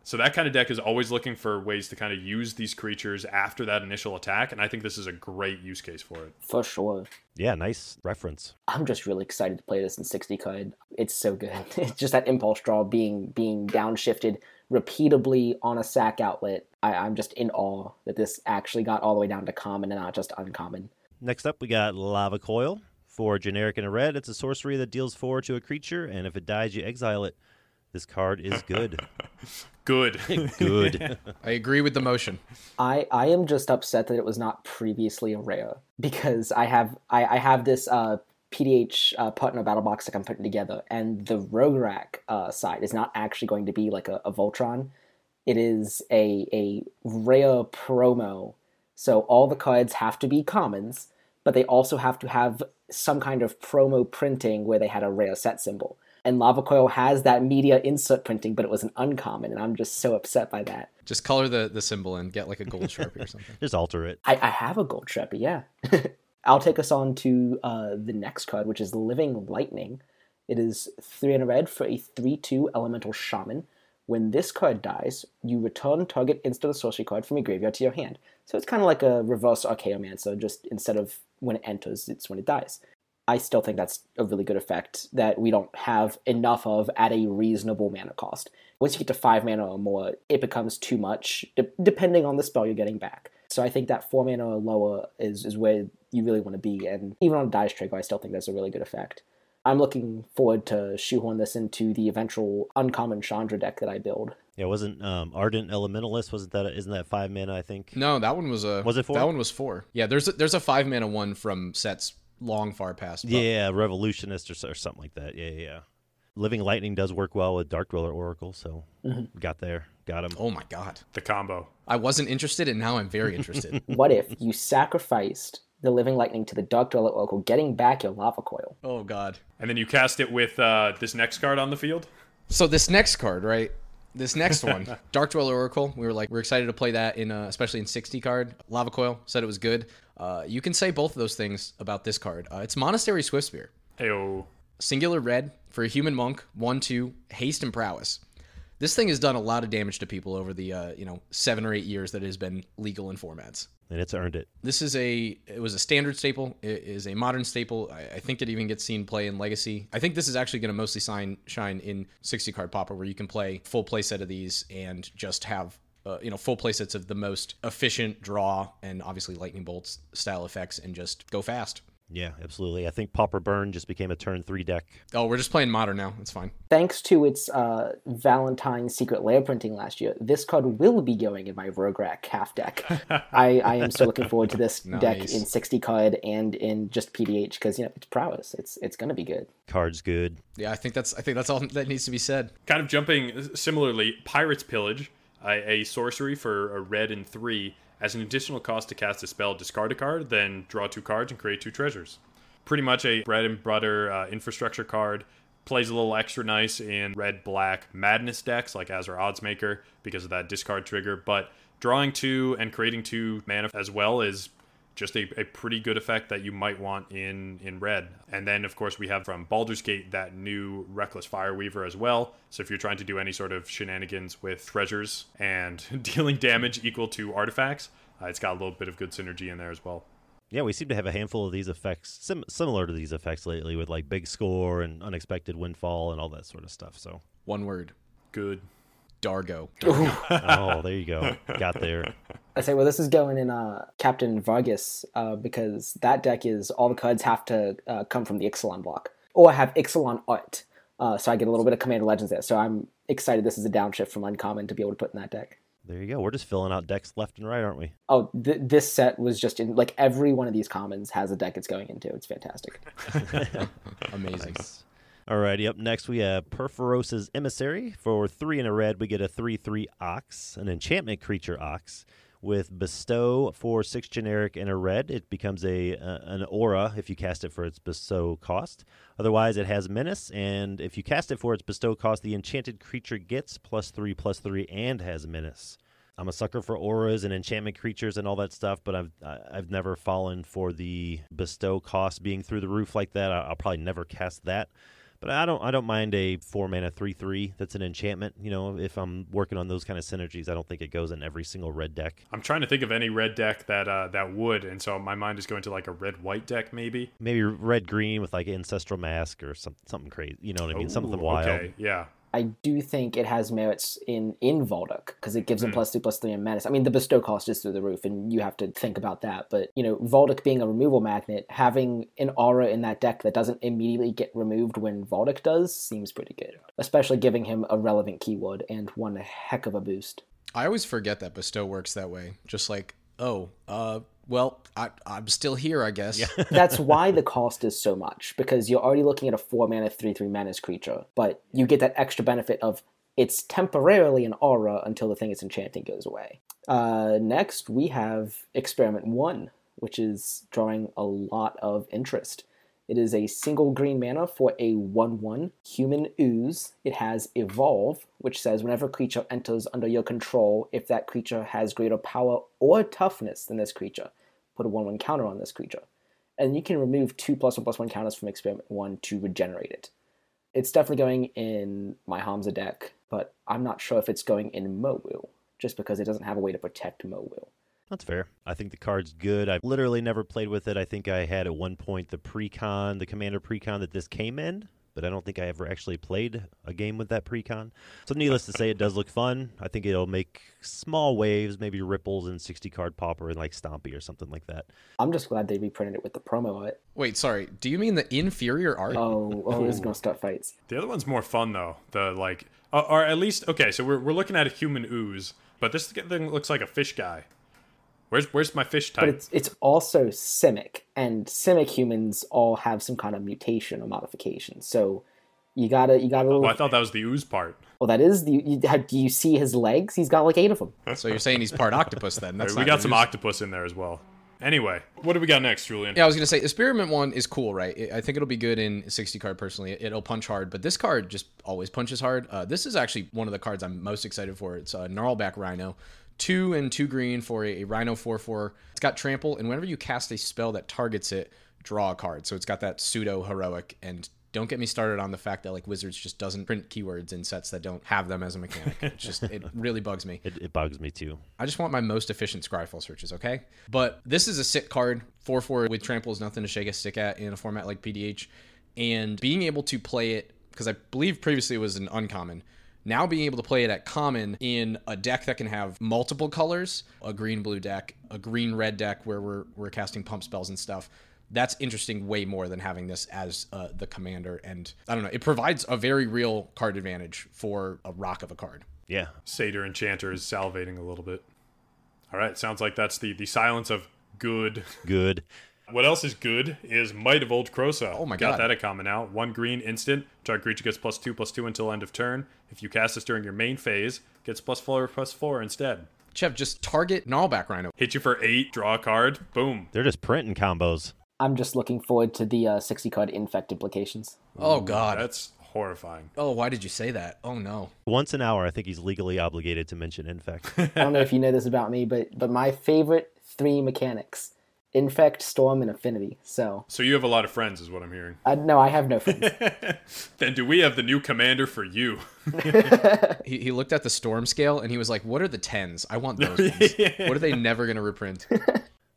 So that kind of deck is always looking for ways to kind of use these creatures after that initial attack, and I think this is a great use case for it. For sure. Yeah, nice reference. I'm just really excited to play this in 60 card. It's so good. It's just that impulse draw being being downshifted repeatably on a sack outlet. I, I'm just in awe that this actually got all the way down to common and not just uncommon. Next up, we got Lava Coil. For generic and a red, it's a sorcery that deals four to a creature, and if it dies, you exile it. This card is good. Good. good. I agree with the motion. I, I am just upset that it was not previously a rare because I have I, I have this uh, PDH uh, partner battle box that I'm putting together, and the Rogue Rack uh, side is not actually going to be like a, a Voltron. It is a a rare promo, so all the cards have to be commons, but they also have to have some kind of promo printing where they had a rare set symbol. And Lava Coil has that media insert printing, but it was an uncommon, and I'm just so upset by that. Just color the, the symbol and get like a gold sharpie or something. Just alter it. I, I have a gold Sharpie, yeah. I'll take us on to uh, the next card, which is Living Lightning. It is three and a red for a 3 2 elemental shaman. When this card dies, you return target instant or sorcery card from your graveyard to your hand. So it's kind of like a reverse Archaeomancer, just instead of when it enters, it's when it dies. I still think that's a really good effect that we don't have enough of at a reasonable mana cost. Once you get to five mana or more, it becomes too much, de- depending on the spell you're getting back. So I think that four mana or lower is, is where you really want to be, and even on a dice trigger, I still think that's a really good effect. I'm looking forward to shoehorn this into the eventual uncommon Chandra deck that I build. Yeah, wasn't um, Ardent Elementalist? Wasn't that isn't that five mana? I think. No, that one was a. Was it four? That one was four. Yeah, there's a, there's a five mana one from sets long far past. but- Yeah, Revolutionist or, or something like that. Yeah, yeah, yeah. Living Lightning does work well with Dark Dweller Oracle, so got there, got him. Oh my god. the combo. I wasn't interested, and now I'm very interested. What if you sacrificed the Living Lightning to the Dark Dweller Oracle, getting back your Lava Coil? oh god. And then you cast it with uh, this next card on the field. So this next card, right? This next one, Dark Dweller Oracle. We were like, we're excited to play that in, uh, especially in 60 card. Lava Coil said it was good. Uh, you can say both of those things about this card. Uh, it's Monastery Swiftspear. Ayo. Singular red for a human monk, one two haste and prowess. This thing has done a lot of damage to people over the uh, you know seven or eight years that it has been legal in formats. And it's earned it. This is a it was a standard staple. It is a modern staple. I, I think it even gets seen play in Legacy. I think this is actually going to mostly sign shine in 60 card Pauper, where you can play full play set of these and just have. Uh, you know, full play sets of the most efficient draw and obviously lightning bolts style effects, and just go fast. Yeah, absolutely. I think Pauper Burn just became a turn three deck. Oh, we're just playing modern now. It's fine. Thanks to its uh, Valentine Secret Lair printing last year, this card will be going in my Rogue Rack half deck. I, I am so looking forward to this deck in 60 card and in just PDH because you know it's prowess. It's it's gonna be good. Card's good. Yeah, I think that's I think that's all that needs to be said. Kind of jumping similarly, Pirate's Pillage, a, a sorcery for a red and three. As an additional cost to cast a spell, discard a card, then draw two cards and create two treasures. Pretty much a bread and butter uh, infrastructure card. Plays a little extra nice in red black madness decks like Azure Oddsmaker because of that discard trigger, but drawing two and creating two mana as well is just a, a pretty good effect that you might want in in red. And then of course we have from Baldur's Gate that new Reckless Fireweaver as well. So if you're trying to do any sort of shenanigans with treasures and dealing damage equal to artifacts, uh, it's got a little bit of good synergy in there as well. Yeah, we seem to have a handful of these effects, sim- similar to these effects lately, with like big score and unexpected windfall and all that sort of stuff. So, One word. Good. Dargo. oh, there you go, got there. I say, well, this is going in uh, Captain Vargas uh, because that deck is all the cards have to uh, come from the Ixalan block or I have Ixalan art. Uh, so I get a little bit of Commander Legends there. So I'm excited this is a downshift from Uncommon to be able to put in that deck. There you go. We're just filling out decks left and right, aren't we? Oh, th- this set was just in like every one of these commons has a deck it's going into. It's fantastic. Amazing. Alrighty, up next we have Purphoros's Emissary. For three in a red, we get a 3 3 Ox, an enchantment creature Ox. With Bestow for six generic and a red, it becomes a uh, an aura if you cast it for its Bestow cost. Otherwise, it has Menace, and if you cast it for its Bestow cost, the enchanted creature gets plus three plus three and has Menace. I'm a sucker for auras and enchantment creatures and all that stuff, but I've I've never fallen for the bestow cost being through the roof like that. I'll probably never cast that. But I don't I don't mind a four mana three three that's an enchantment. You know, if I'm working on those kind of synergies, I don't think it goes in every single red deck. I'm trying to think of any red deck that uh, that would, and so my mind is going to like a red white deck maybe. Maybe red green with like ancestral mask or some, something crazy. You know what I mean? something wild. Okay, yeah. I do think it has merits in in Valduk because it gives him plus two plus three and menace. I mean, the bestow cost is through the roof, and you have to think about that. But you know, Valduk being a removal magnet, having an aura in that deck that doesn't immediately get removed when Valduk does seems pretty good, especially giving him a relevant keyword and one heck of a boost. I always forget that bestow works that way. Just like, oh, uh, well, I, I'm still here, I guess. Yeah. That's why the cost is so much because you're already looking at a four mana three three menace creature, but you get that extra benefit of it's temporarily an aura until the thing it's enchanting goes away. Uh, next, we have Experiment One, which is drawing a lot of interest. It is a single green mana for a 1 1 human ooze. It has Evolve, which says whenever a creature enters under your control, if that creature has greater power or toughness than this creature, put a 1 1 counter on this creature. And you can remove two plus 1 plus 1 counters from Experiment 1 to regenerate it. It's definitely going in my Hamza deck, but I'm not sure if it's going in Mowu, just because it doesn't have a way to protect Mowu. That's fair. I think the card's good. I've literally never played with it. I think I had at one point the precon, the commander precon that this came in, but I don't think I ever actually played a game with that precon. So, needless to say, it does look fun. I think it'll make small waves, maybe ripples in 60 card pauper and like Stompy or something like that. I'm just glad they reprinted it with the promo art. Wait, sorry. Do you mean the inferior art? Oh, oh, this is gonna start fights. The other one's more fun though. The like, uh, or at least okay. So we're we're looking at a human ooze, but this thing looks like a fish guy. Where's where's my fish type? But it's it's also Simic, and Simic humans all have some kind of mutation or modification. So you gotta you gotta. oh, I thought that was the ooze part. well, that is the. You, do you see his legs? He's got like eight of them. So you're saying he's part octopus then? That's we got some ooze. octopus in there as well. Anyway, what do we got next, Julian? Yeah, I was gonna say experiment one is cool, right? I- I think it'll be good in 60 card personally. It'll punch hard, but this card just always punches hard. Uh, this is actually one of the cards I'm most excited for. It's a Gnarlback Rhino, two and two green for a, a Rhino four four. It's got trample, and whenever you cast a spell that targets it, draw a card. So it's got that pseudo heroic. And don't get me started on the fact that like Wizards just doesn't print keywords in sets that don't have them as a mechanic. It just it really bugs me. It, it bugs me too. I just want my most efficient Scryfall searches, okay? But this is a sit card. 4 4 with trample is nothing to shake a stick at in a format like PDH. And being able to play it, because I believe previously it was an uncommon, now being able to play it at common in a deck that can have multiple colors, a green blue deck, a green red deck where we're, we're casting pump spells and stuff. That's interesting way more than having this as uh, the commander. And I don't know, it provides a very real card advantage for a rock of a card. Yeah. Satyr Enchanter is salivating a little bit. All right, sounds like that's the the silence of good. Good. What else is good is Might of Old Krosa. Oh my Got God. that at common now. One green instant. Target creature gets plus two plus two until end of turn. If you cast this during your main phase, gets plus four plus four instead. Chev, just target Gnarlback Rhino. Hit you for eight, draw a card, boom. They're just printing combos. I'm just looking forward to the uh, 60 card infect implications. Oh, God. That's horrifying. Oh, why did you say that? Oh no. Once an hour, I think he's legally obligated to mention infect. I don't know if you know this about me, but but my favorite three mechanics: infect, storm, and affinity. So So you have a lot of friends, is what I'm hearing. uh, no, I have no friends. then do we have the new commander for you? He, he looked at the storm scale and he was like, "What are the tens? I want those ones. What are they never gonna reprint?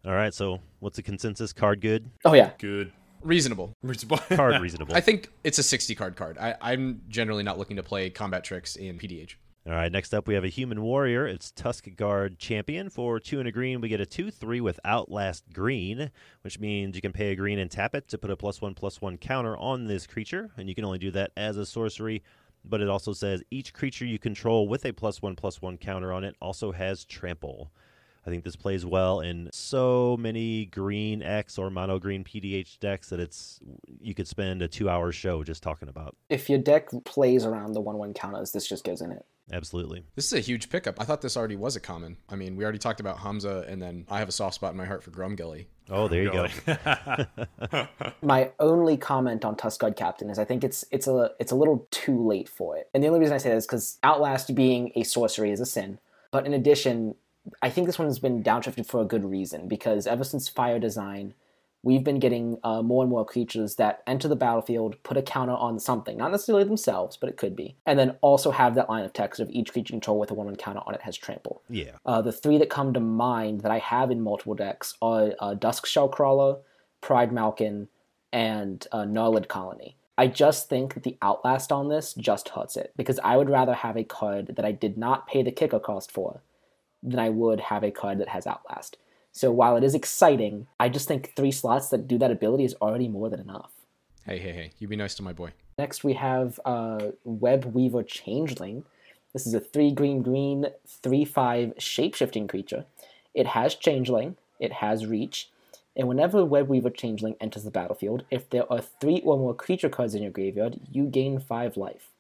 All right, so what's the consensus? Card good, oh yeah, Good. Reasonable. card reasonable. I think it's a 60 card card. I, I'm generally not looking to play combat tricks in PDH. All right, next up we have a human warrior. It's Tusk Guard champion. For two and a green, we get a 2 3 with Outlast Green, which means you can pay a green and tap it to put a plus one plus one counter on this creature. And you can only do that as a sorcery. But it also says each creature you control with a plus one plus one counter on it also has trample. I think this plays well in so many green X or mono green PDH decks that it's you could spend a two hour show just talking about. if your deck plays around the one-one counters, this just goes in it. Absolutely. This is a huge pickup. I thought this already was a common. I mean, we already talked about Hamza, and then I have a soft spot in my heart for Grumgully. Oh, there you go. My only comment on Tuskguard Captain is I think it's it's a it's a little too late for it, and the only reason I say that is because Outlast being a sorcery is a sin. But in addition, I think this one's been downshifted for a good reason because ever since Fire Design, we've been getting uh, more and more creatures that enter the battlefield, put a counter on something, not necessarily themselves, but it could be, and then also have that line of text of each creature you control with a one-one counter on it has trample. Yeah. Uh, the three that come to mind that I have in multiple decks are uh, Duskshell Crawler, Pride Malkin, and uh, Gnarlid Colony. I just think that the Outlast on this just hurts it because I would rather have a card that I did not pay the kicker cost for than I would have a card that has Outlast. So while it is exciting, I just think three slots that do that ability is already more than enough. Hey, hey, hey, you be nice to my boy. Next, we have uh, Web Weaver Changeling. This is a 3 green green, 3 5 shapeshifting creature. It has Changeling, it has Reach, and whenever Web Weaver Changeling enters the battlefield, if there are 3 or more creature cards in your graveyard, you gain 5 life.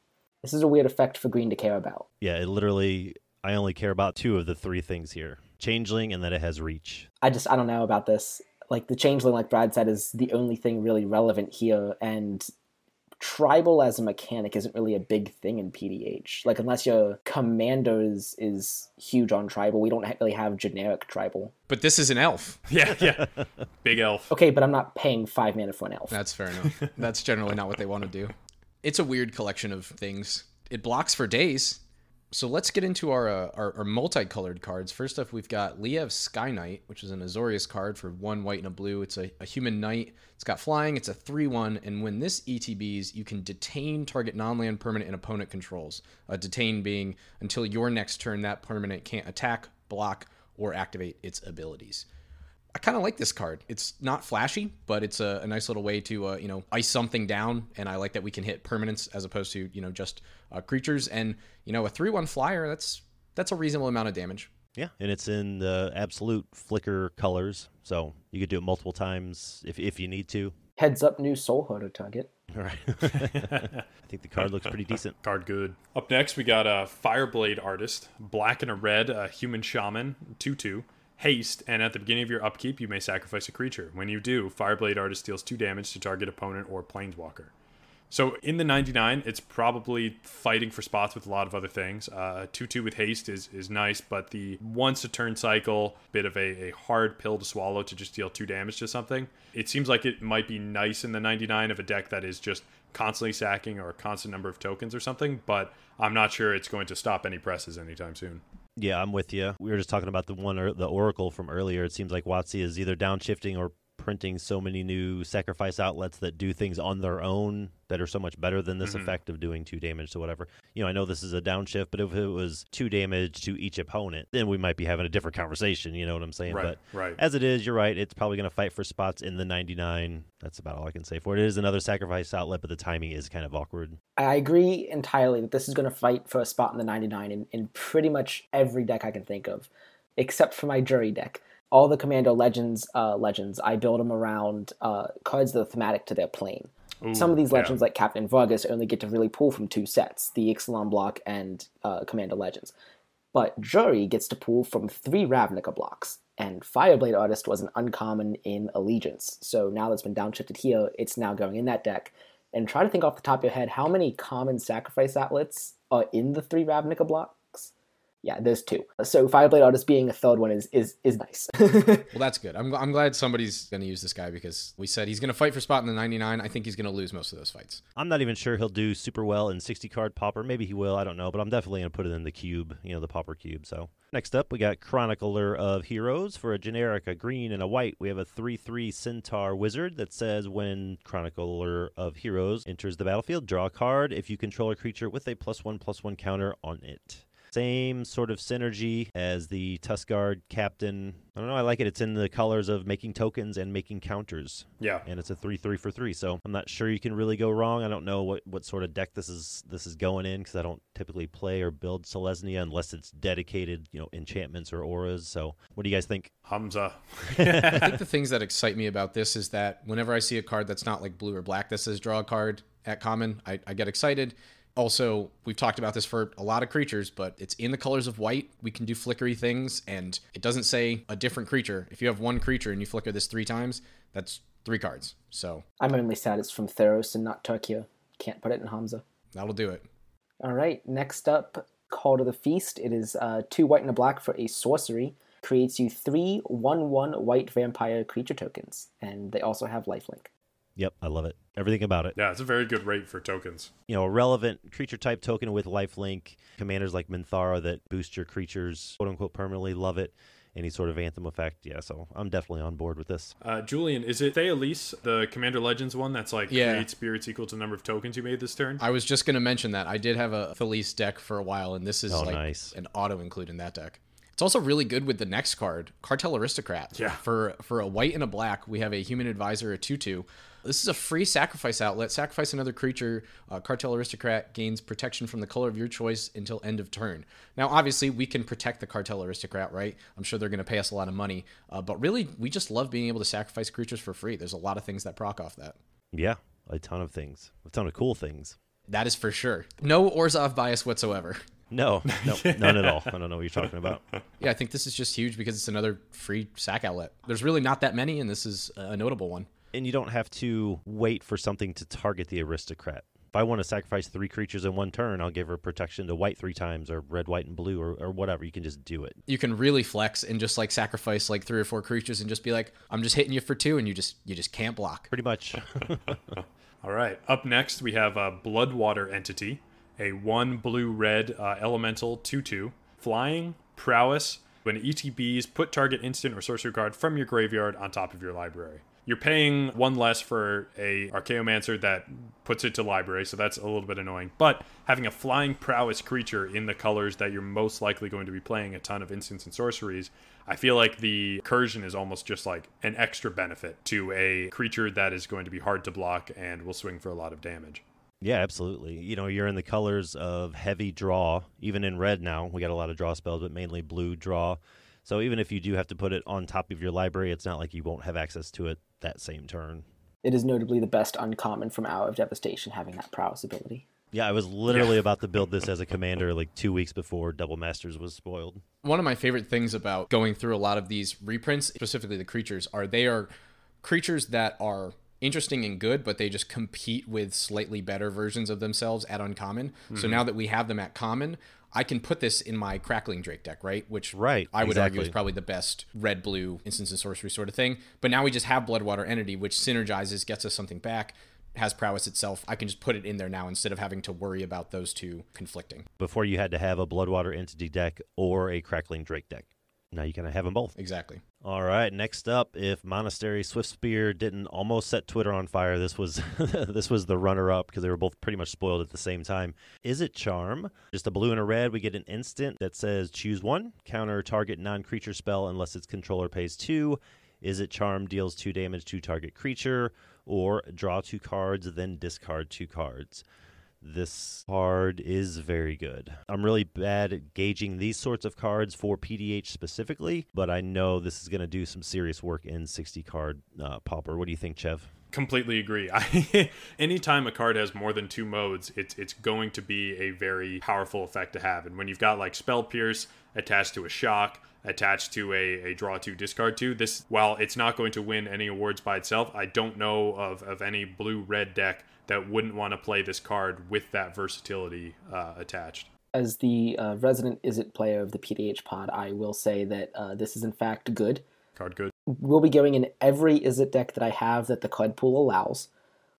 This is a weird effect for green to care about. Yeah, it literally I only care about two of the three things here. Changeling and that it has reach. I just, I don't know about this. Like, the Changeling, like Brad said, is the only thing really relevant here, and tribal as a mechanic isn't really a big thing in PDH. Like unless your commander is is huge on tribal, we don't really have generic tribal. But this is an elf. yeah, yeah. Big elf. Okay, but I'm not paying five mana for an elf. That's fair enough. That's generally not what they want to do. It's a weird collection of things. It blocks for days. So let's get into our, uh, our our multicolored cards. First up, we've got Lyev Skyknight, which is an Azorius card for one white and a blue. It's a, a human knight. It's got flying. It's a 3 1. And when this ETBs, you can detain target non land permanent and opponent controls. Uh, detain being until your next turn, that permanent can't attack, block, or activate its abilities. I kind of like this card. It's not flashy, but it's a, a nice little way to uh, you know ice something down, and I like that we can hit permanents as opposed to you know just uh, creatures. And you know a three one flyer that's that's a reasonable amount of damage. Yeah, and it's in the absolute flicker colors, so you could do it multiple times if if you need to. Heads up, new Soulherder target. All right. I think the card looks pretty decent. Card good. Up next, we got a Fireblade Artist, black and a red, a human shaman, 2 2. Haste, and at the beginning of your upkeep, you may sacrifice a creature. When you do, Fireblade Artist deals 2 damage to target opponent or planeswalker. So in the 99, it's probably fighting for spots with a lot of other things. Uh, 2-2 with haste is, is nice, but the once a turn cycle, bit of a, a hard pill to swallow to just deal 2 damage to something. It seems like it might be nice in the 99 of a deck that is just constantly sacking or a constant number of tokens or something, but I'm not sure it's going to stop any presses anytime soon. Yeah, I'm with you. We were just talking about the one or the Oracle from earlier. It seems like WotC is either downshifting or printing so many new sacrifice outlets that do things on their own that are so much better than this mm-hmm. effect of doing two damage to whatever. You know, I know this is a downshift, but if it was two damage to each opponent, then we might be having a different conversation. You know what I'm saying? Right, but right. as it is, you're right. It's probably going to fight for spots in the 99. That's about all I can say for it. It is another sacrifice outlet, but the timing is kind of awkward. I agree entirely that this is going to fight for a spot in the 99 in, in pretty much every deck I can think of, except for my Juri deck. All the Commander Legends uh, legends, I build them around uh, cards that are thematic to their plane. Some of these yeah. legends, like Captain Vargas, only get to really pull from two sets: the Ixalan block and uh, Commander Legends. But Juri gets to pull from three Ravnica blocks, and Fireblade Artist was an uncommon in Allegiance. So now that's been downshifted here, it's now going in that deck. and try to think off the top of your head how many common sacrifice outlets are in the three Ravnica blocks. Yeah, there's two. So Fireblade Artist being a third one is is is nice. Well, that's good. I'm, I'm glad somebody's going to use this guy because we said he's going to fight for spot in the 99. I think he's going to lose most of those fights. I'm not even sure he'll do super well in 60 card pauper. Maybe he will. I don't know. But I'm definitely going to put it in the cube, you know, the pauper cube. So next up, we got Chronicler of Heroes for a generic, a green, and a white. We have a 3 3 Centaur Wizard that says when Chronicler of Heroes enters the battlefield, draw a card if you control a creature with a plus one plus one counter on it. Same sort of synergy as the Tuskguard Captain. I don't know. I like it. It's in the colors of making tokens and making counters Yeah. and it's a three three for three. So I'm not sure you can really go wrong. I don't know what, what sort of deck this is this is going in because I don't typically play or build Selesnya unless it's dedicated, you know, enchantments or auras. So what do you guys think? Hamza. I think the things that excite me about this is that whenever I see a card that's not like blue or black that says draw a card at common, I, I get excited. Also, we've talked about this for a lot of creatures, but it's in the colors of white. We can do flickery things, and it doesn't say a different creature. If you have one creature and you flicker this three times, that's three cards. So I'm only sad it's from Theros and not tokyo Can't put it in Hamza. that'll do it. All right, next up, Call to the Feast. It is uh, two white and a black for a sorcery. Creates you three 1 1 white vampire creature tokens. And they also have lifelink. Yep, I love it. Everything about it. Yeah, it's a very good rate for tokens. You know, a relevant creature type token with lifelink. Commanders like Minthara that boost your creatures quote unquote permanently love it. Any sort of anthem effect. Yeah, so I'm definitely on board with this. Uh, Julian, is it Thalisse, the Commander Legends one that's like Yeah. create spirits equal to the number of tokens you made this turn? I was just going to mention that. I did have a Thalisse deck for a while, and this is Oh, like nice. an auto include in that deck. It's also really good with the next card, Cartel Aristocrat. Yeah. For for a white and a black, we have a Human Advisor, a 2 2. This is a free sacrifice outlet. Sacrifice another creature. Uh, Cartel Aristocrat gains protection from the color of your choice until end of turn. Now, obviously, we can protect the Cartel Aristocrat, right? I'm sure they're going to pay us a lot of money. Uh, but really, we just love being able to sacrifice creatures for free. There's a lot of things that proc off that. Yeah, a ton of things. A ton of cool things. That is for sure. No Orzhov bias whatsoever. No, no, none at all. I don't know what you're talking about. Yeah, I think this is just huge because it's another free sack outlet. There's really not that many, and this is a notable one. And you don't have to wait for something to target the aristocrat. If I want to sacrifice three creatures in one turn, I'll give her protection to white three times, or red, white, and blue, or, or whatever. You can just do it. You can really flex and just like sacrifice like three or four creatures and just be like, I'm just hitting you for two, and you just you just can't block. Pretty much. All right. Up next, we have a Bloodwater entity, a one blue red uh, elemental 2 2. Flying, prowess. When ETBs, put target instant or sorcery card from your graveyard on top of your library. You're paying one less for a Archaeomancer that puts it to library, so that's a little bit annoying. But having a flying prowess creature in the colors that you're most likely going to be playing a ton of instants and sorceries, I feel like the recursion is almost just like an extra benefit to a creature that is going to be hard to block and will swing for a lot of damage. Yeah, absolutely. You know, you're in the colors of heavy draw. Even in red now, we got a lot of draw spells, but mainly blue draw. So even if you do have to put it on top of your library, it's not like you won't have access to it that same turn. It is notably the best uncommon from Hour of Devastation having that prowess ability. Yeah, I was literally about to build this as a commander like two weeks before Double Masters was spoiled. One of my favorite things about going through a lot of these reprints, specifically the creatures, are they are creatures that are interesting and good, but they just compete with slightly better versions of themselves at uncommon. So mm-hmm. now that we have them at common, I can put this in my crackling Drake deck, right? Which Right, I would argue is probably the best red blue instance and sorcery sort of thing. But now we just have Bloodwater Entity, which synergizes, gets us something back, has prowess itself. I can just put it in there now instead of having to worry about those two conflicting. Before you had to have a Bloodwater Entity deck or a Crackling Drake deck. Now you can have them both. Exactly. All right, next up, if Monastery Swift Spear didn't almost set Twitter on fire, this was this was the runner up because they were both pretty much spoiled at the same time. Izzet Charm? Just a blue and a red, we get an instant that says choose one, counter target non-creature spell unless its controller pays 2. Izzet Charm deals 2 damage to target creature or draw 2 cards then discard 2 cards. This card is very good. I'm really bad at gauging these sorts of cards for PDH specifically, but I know this is going to do some serious work in 60 card uh, Pauper. What do you think, Chev? Completely agree. I, anytime a card has more than two modes, it's it's going to be a very powerful effect to have. And when you've got like Spell Pierce attached to a Shock, attached to a, a Draw 2, Discard 2, this, while it's not going to win any awards by itself, I don't know of, of any blue-red deck that wouldn't want to play this card with that versatility uh, attached. As the uh, resident Izzet player of the PDH pod, I will say that uh, this is in fact good. Card good. We'll be going in every Izzet deck that I have that the card pool allows.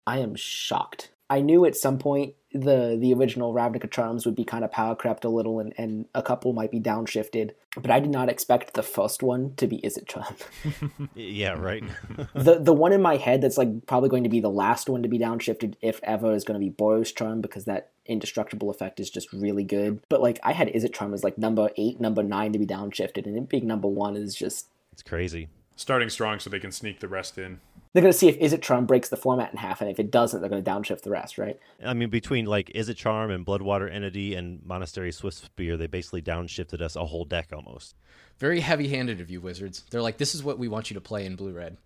I am shocked. I knew at some point the the original Ravnica charms would be kind of power crept a little and, and a couple might be downshifted, but I did not expect the first one to be Izzet charm. Yeah, right. the the one in my head that's like probably going to be the last one to be downshifted if ever is going to be Boros charm because that indestructible effect is just really good. But like I had Izzet charm as like number eight, number nine to be downshifted, and it being number one is just it's crazy. Starting strong so they can sneak the rest in. They're going to see if Izzet charm breaks the format in half, and if it doesn't, they're going to downshift the rest, right? I mean, between like Izzet Charm and Bloodwater Entity and Monastery Swift Spear, they basically downshifted us a whole deck almost. Very heavy-handed of you, wizards. They're like, this is what we want you to play in blue red.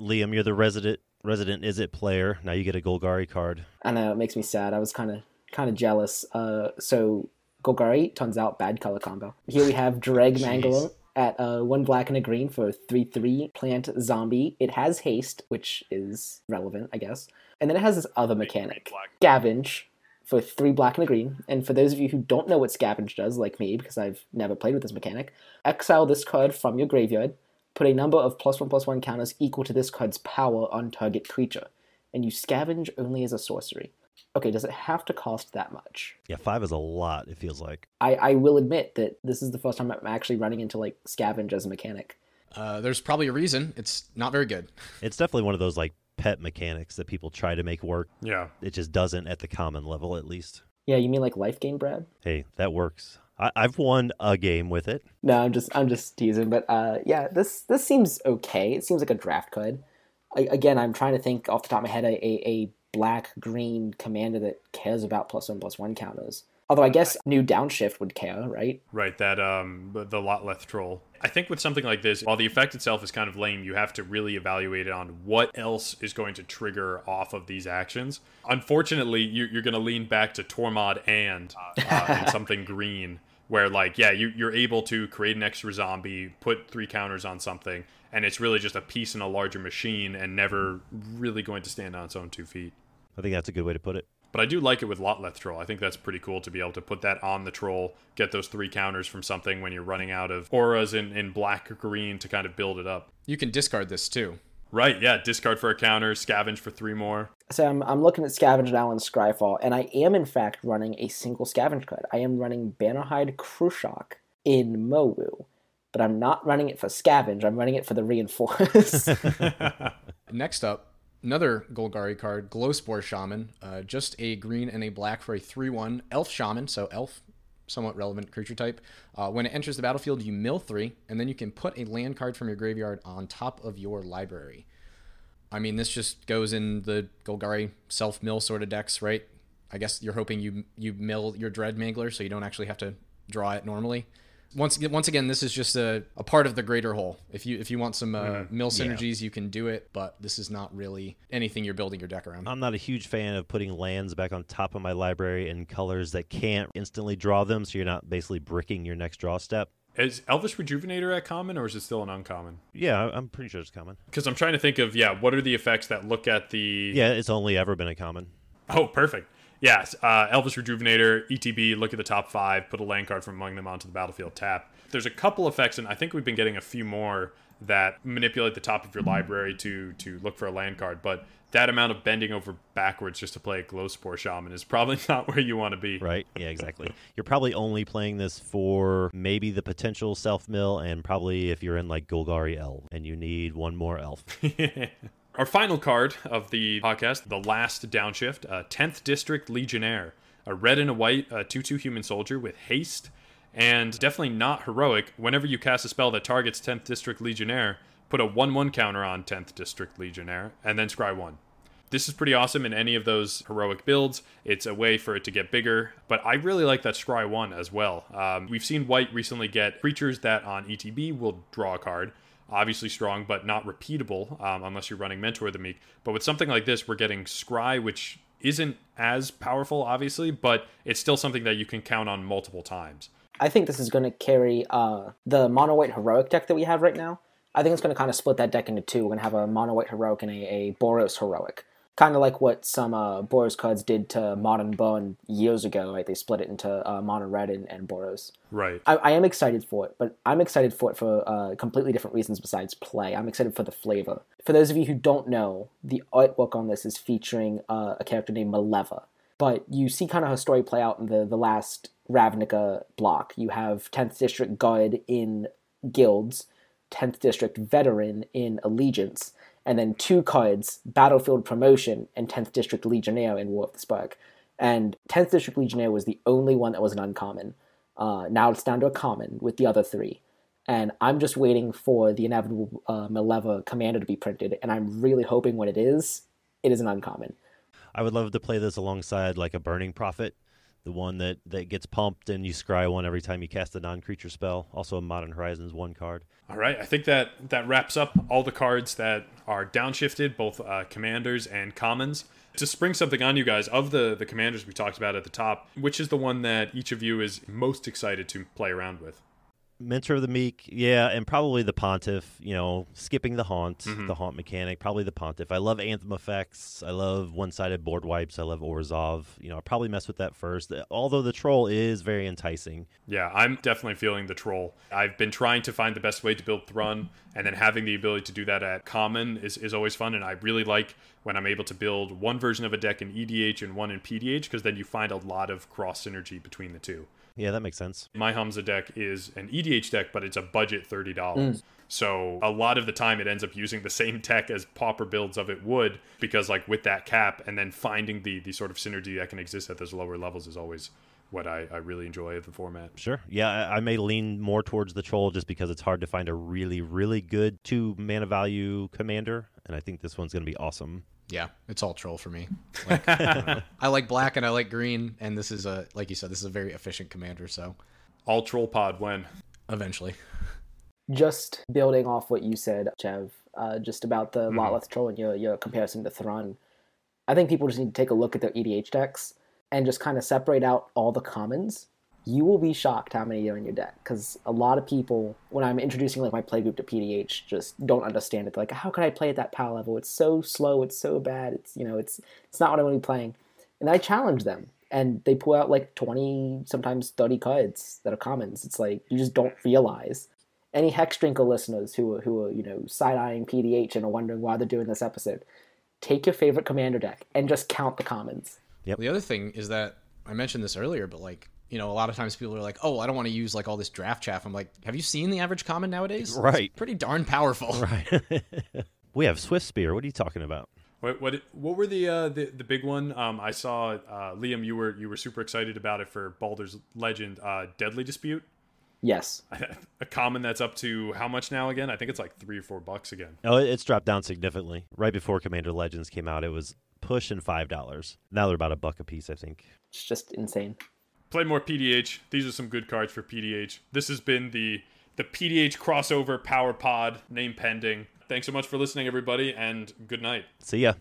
Liam, you're the resident resident Izzet player. Now you get a Golgari card. I know it makes me sad. I was kind of kind of jealous. Uh, so Golgari turns out bad color combo. Here we have Dreg Mangler at uh, one black and a green for a three three plant zombie. It has haste, which is relevant, I guess. And then it has this other mechanic, Scavenge, for three black and a green. And for those of you who don't know what Scavenge does, like me, because I've never played with this mechanic, exile this card from your graveyard. Put a number of plus one plus one counters equal to this card's power on target creature, and you scavenge only as a sorcery. Okay, does it have to cost that much? Yeah, five is a lot. It feels like. I, I will admit that this is the first time I'm actually running into like scavenge as a mechanic. Uh, there's probably a reason. It's not very good. It's definitely one of those like pet mechanics that people try to make work. Yeah. It just doesn't at the common level, at least. Yeah, you mean like life gain, Brad? Hey, that works. I- I've won a game with it. No, I'm just I'm just teasing, but uh, yeah, this this seems okay. It seems like a draft card. I, again, I'm trying to think off the top of my head a, a, a black green commander that cares about plus one plus one counters. Although I guess new downshift would care, right? Right, that um the Lotleth troll. I think with something like this, while the effect itself is kind of lame, you have to really evaluate it on what else is going to trigger off of these actions. Unfortunately, you, you're going to lean back to Tormod and uh, and something green, where like yeah, you, you're able to create an extra zombie, put three counters on something, and it's really just a piece in a larger machine, and never really going to stand on its own two feet. I think that's a good way to put it. But I do like it with Lotleth Troll. I think that's pretty cool to be able to put that on the troll, get those three counters from something when you're running out of auras in, in black or green to kind of build it up. You can discard this too. Right, yeah, discard for a counter, scavenge for three more. So I'm, I'm looking at Scavenge now in Scryfall, and I am in fact running a single Scavenge card. I am running Bannerhide Krushok in Mowu, but I'm not running it for Scavenge. I'm running it for the Reinforce. Next up, another Golgari card, Glowspore Shaman. Uh, just a green and a black for a 3 1 Elf Shaman, so elf, somewhat relevant creature type. Uh, when it enters the battlefield, you mill 3, and then you can put a land card from your graveyard on top of your library. I mean, this just goes in the Golgari self mill sort of decks, right? I guess you're hoping you you mill your Dreg Mangler so you don't actually have to draw it normally. Once again, once again, this is just a, a part of the greater whole. If you if you want some uh, mill synergies, you can do it, but this is not really anything you're building your deck around. I'm not a huge fan of putting lands back on top of my library in colors that can't instantly draw them, so you're not basically bricking your next draw step. Is Elvish Rejuvenator at common or is it still an uncommon? Yeah, I'm pretty sure it's common. Because I'm trying to think of, yeah, what are the effects that look at the. Yeah, it's only ever been a common. Oh, perfect. Yes, uh, Elvish Rejuvenator, ETB, look at the top five, put a land card from among them onto the battlefield, tap. There's a couple effects, and I think we've been getting a few more that manipulate the top of your library to to look for a land card, but that amount of bending over backwards just to play a glow spore shaman is probably not where you want to be. Right? Yeah, exactly. You're probably only playing this for maybe the potential self mill, and probably if you're in like Golgari Elf and you need one more elf. Our final card of the podcast, the last downshift, uh, 10th District Legionnaire, a red and a white, uh, 2 2 human soldier with haste, and definitely not heroic. Whenever you cast a spell that targets 10th District Legionnaire, put a 1 1 counter on 10th District Legionnaire, and then scry 1. This is pretty awesome in any of those heroic builds. It's a way for it to get bigger, but I really like that Scry 1 as well. Um, we've seen White recently get creatures that on ETB will draw a card. Obviously strong, but not repeatable um, unless you're running Mentor the Meek. But with something like this, we're getting Scry, which isn't as powerful, obviously, but it's still something that you can count on multiple times. I think this is going to carry uh, the mono white heroic deck that we have right now. I think it's going to kind of split that deck into two. We're going to have a mono white heroic and a, a Boros heroic. Kind of like what some uh, Boros cards did to Modern Bone years ago, right? They split it into uh, Mono Red and, and Boros. Right. I, I am excited for it, but I'm excited for it for uh, completely different reasons besides play. I'm excited for the flavor. For those of you who don't know, the artwork on this is featuring uh, a character named Maleva. But you see kind of her story play out in the, the last Ravnica block. You have 10th District Guard in Guilds, 10th District Veteran in Allegiance, and then two cards, Battlefield Promotion and 10th District Legionnaire in War of the Spark. And 10th District Legionnaire was the only one that was an uncommon. Uh, now it's down to a common with the other three. And I'm just waiting for the inevitable uh, Maleva commander to be printed, and I'm really hoping when it is, it is an uncommon. I would love to play this alongside like a Burning Prophet, the one that, that gets pumped and you scry one every time you cast a non creature spell. Also, a Modern Horizons one card. All right, I think that that wraps up all the cards that are downshifted, both uh, commanders and commons. To spring something on you guys, of the the commanders we talked about at the top, which is the one that each of you is most excited to play around with? Mentor of the Meek, yeah, and probably the Pontiff, you know, skipping the haunt, mm-hmm. the haunt mechanic, probably the Pontiff. I love Anthem effects. I love one sided board wipes. I love Orzhov. You know, I'll probably mess with that first. Uh, although the troll is very enticing. Yeah, I'm definitely feeling the troll. I've been trying to find the best way to build Thrun, and then having the ability to do that at common is, is always fun. And I really like when I'm able to build one version of a deck in EDH and one in PDH, because then you find a lot of cross synergy between the two. Yeah, that makes sense. My Hamza deck is an EDH deck, but it's a budget thirty dollars. Mm. So a lot of the time, it ends up using the same tech as Pauper builds of it would, because like with that cap, and then finding the the sort of synergy that can exist at those lower levels is always what I, I really enjoy of the format. Sure. Yeah, I, I may lean more towards the troll just because it's hard to find a really, really good two mana value commander, and I think this one's going to be awesome. Yeah, it's all troll for me. Like, I. I like black and I like green, and this is a like you said, this is a very efficient commander. So All troll pod when eventually, Just building off what you said, Chev, uh, just about the Lotleth Troll and your, your comparison to Thrun, I think people just need to take a look at their EDH decks and just kind of separate out all the commons. You will be shocked how many are in your deck because a lot of people, when I'm introducing like my playgroup to PDH, just don't understand it. They're like, how can I play at that power level? It's so slow. It's so bad. It's you know, it's it's not what I want to be playing. And I challenge them, and they pull out like 20, sometimes 30 cards that are commons. It's like you just don't realize any Hexdrinker listeners who are, who are you know side eyeing PDH and are wondering why they're doing this episode, take your favorite commander deck and just count the commons. The other thing is that I mentioned this earlier, but like you know, a lot of times people are like, "Oh, I don't want to use like all this draft chaff." I'm like, "Have you seen the average common nowadays? Right. It's pretty darn powerful." Right. we have Swift Spear. What are you talking about? What what what were the uh, the the big one? Um, I saw uh, Liam. You were you were super excited about it for Baldur's Legend. Uh, Deadly Dispute, Yes, a common that's up to how much now again? I think it's like three or four bucks again. Oh, it's dropped down significantly. Right before Commander Legends came out, it was pushing five dollars. Now they're about a buck a piece, I think. it's just insane. Play more PDH. These are some good cards for PDH. This has been the the PDH crossover Power Pod name pending. Thanks so much for listening, everybody, and good night. See ya.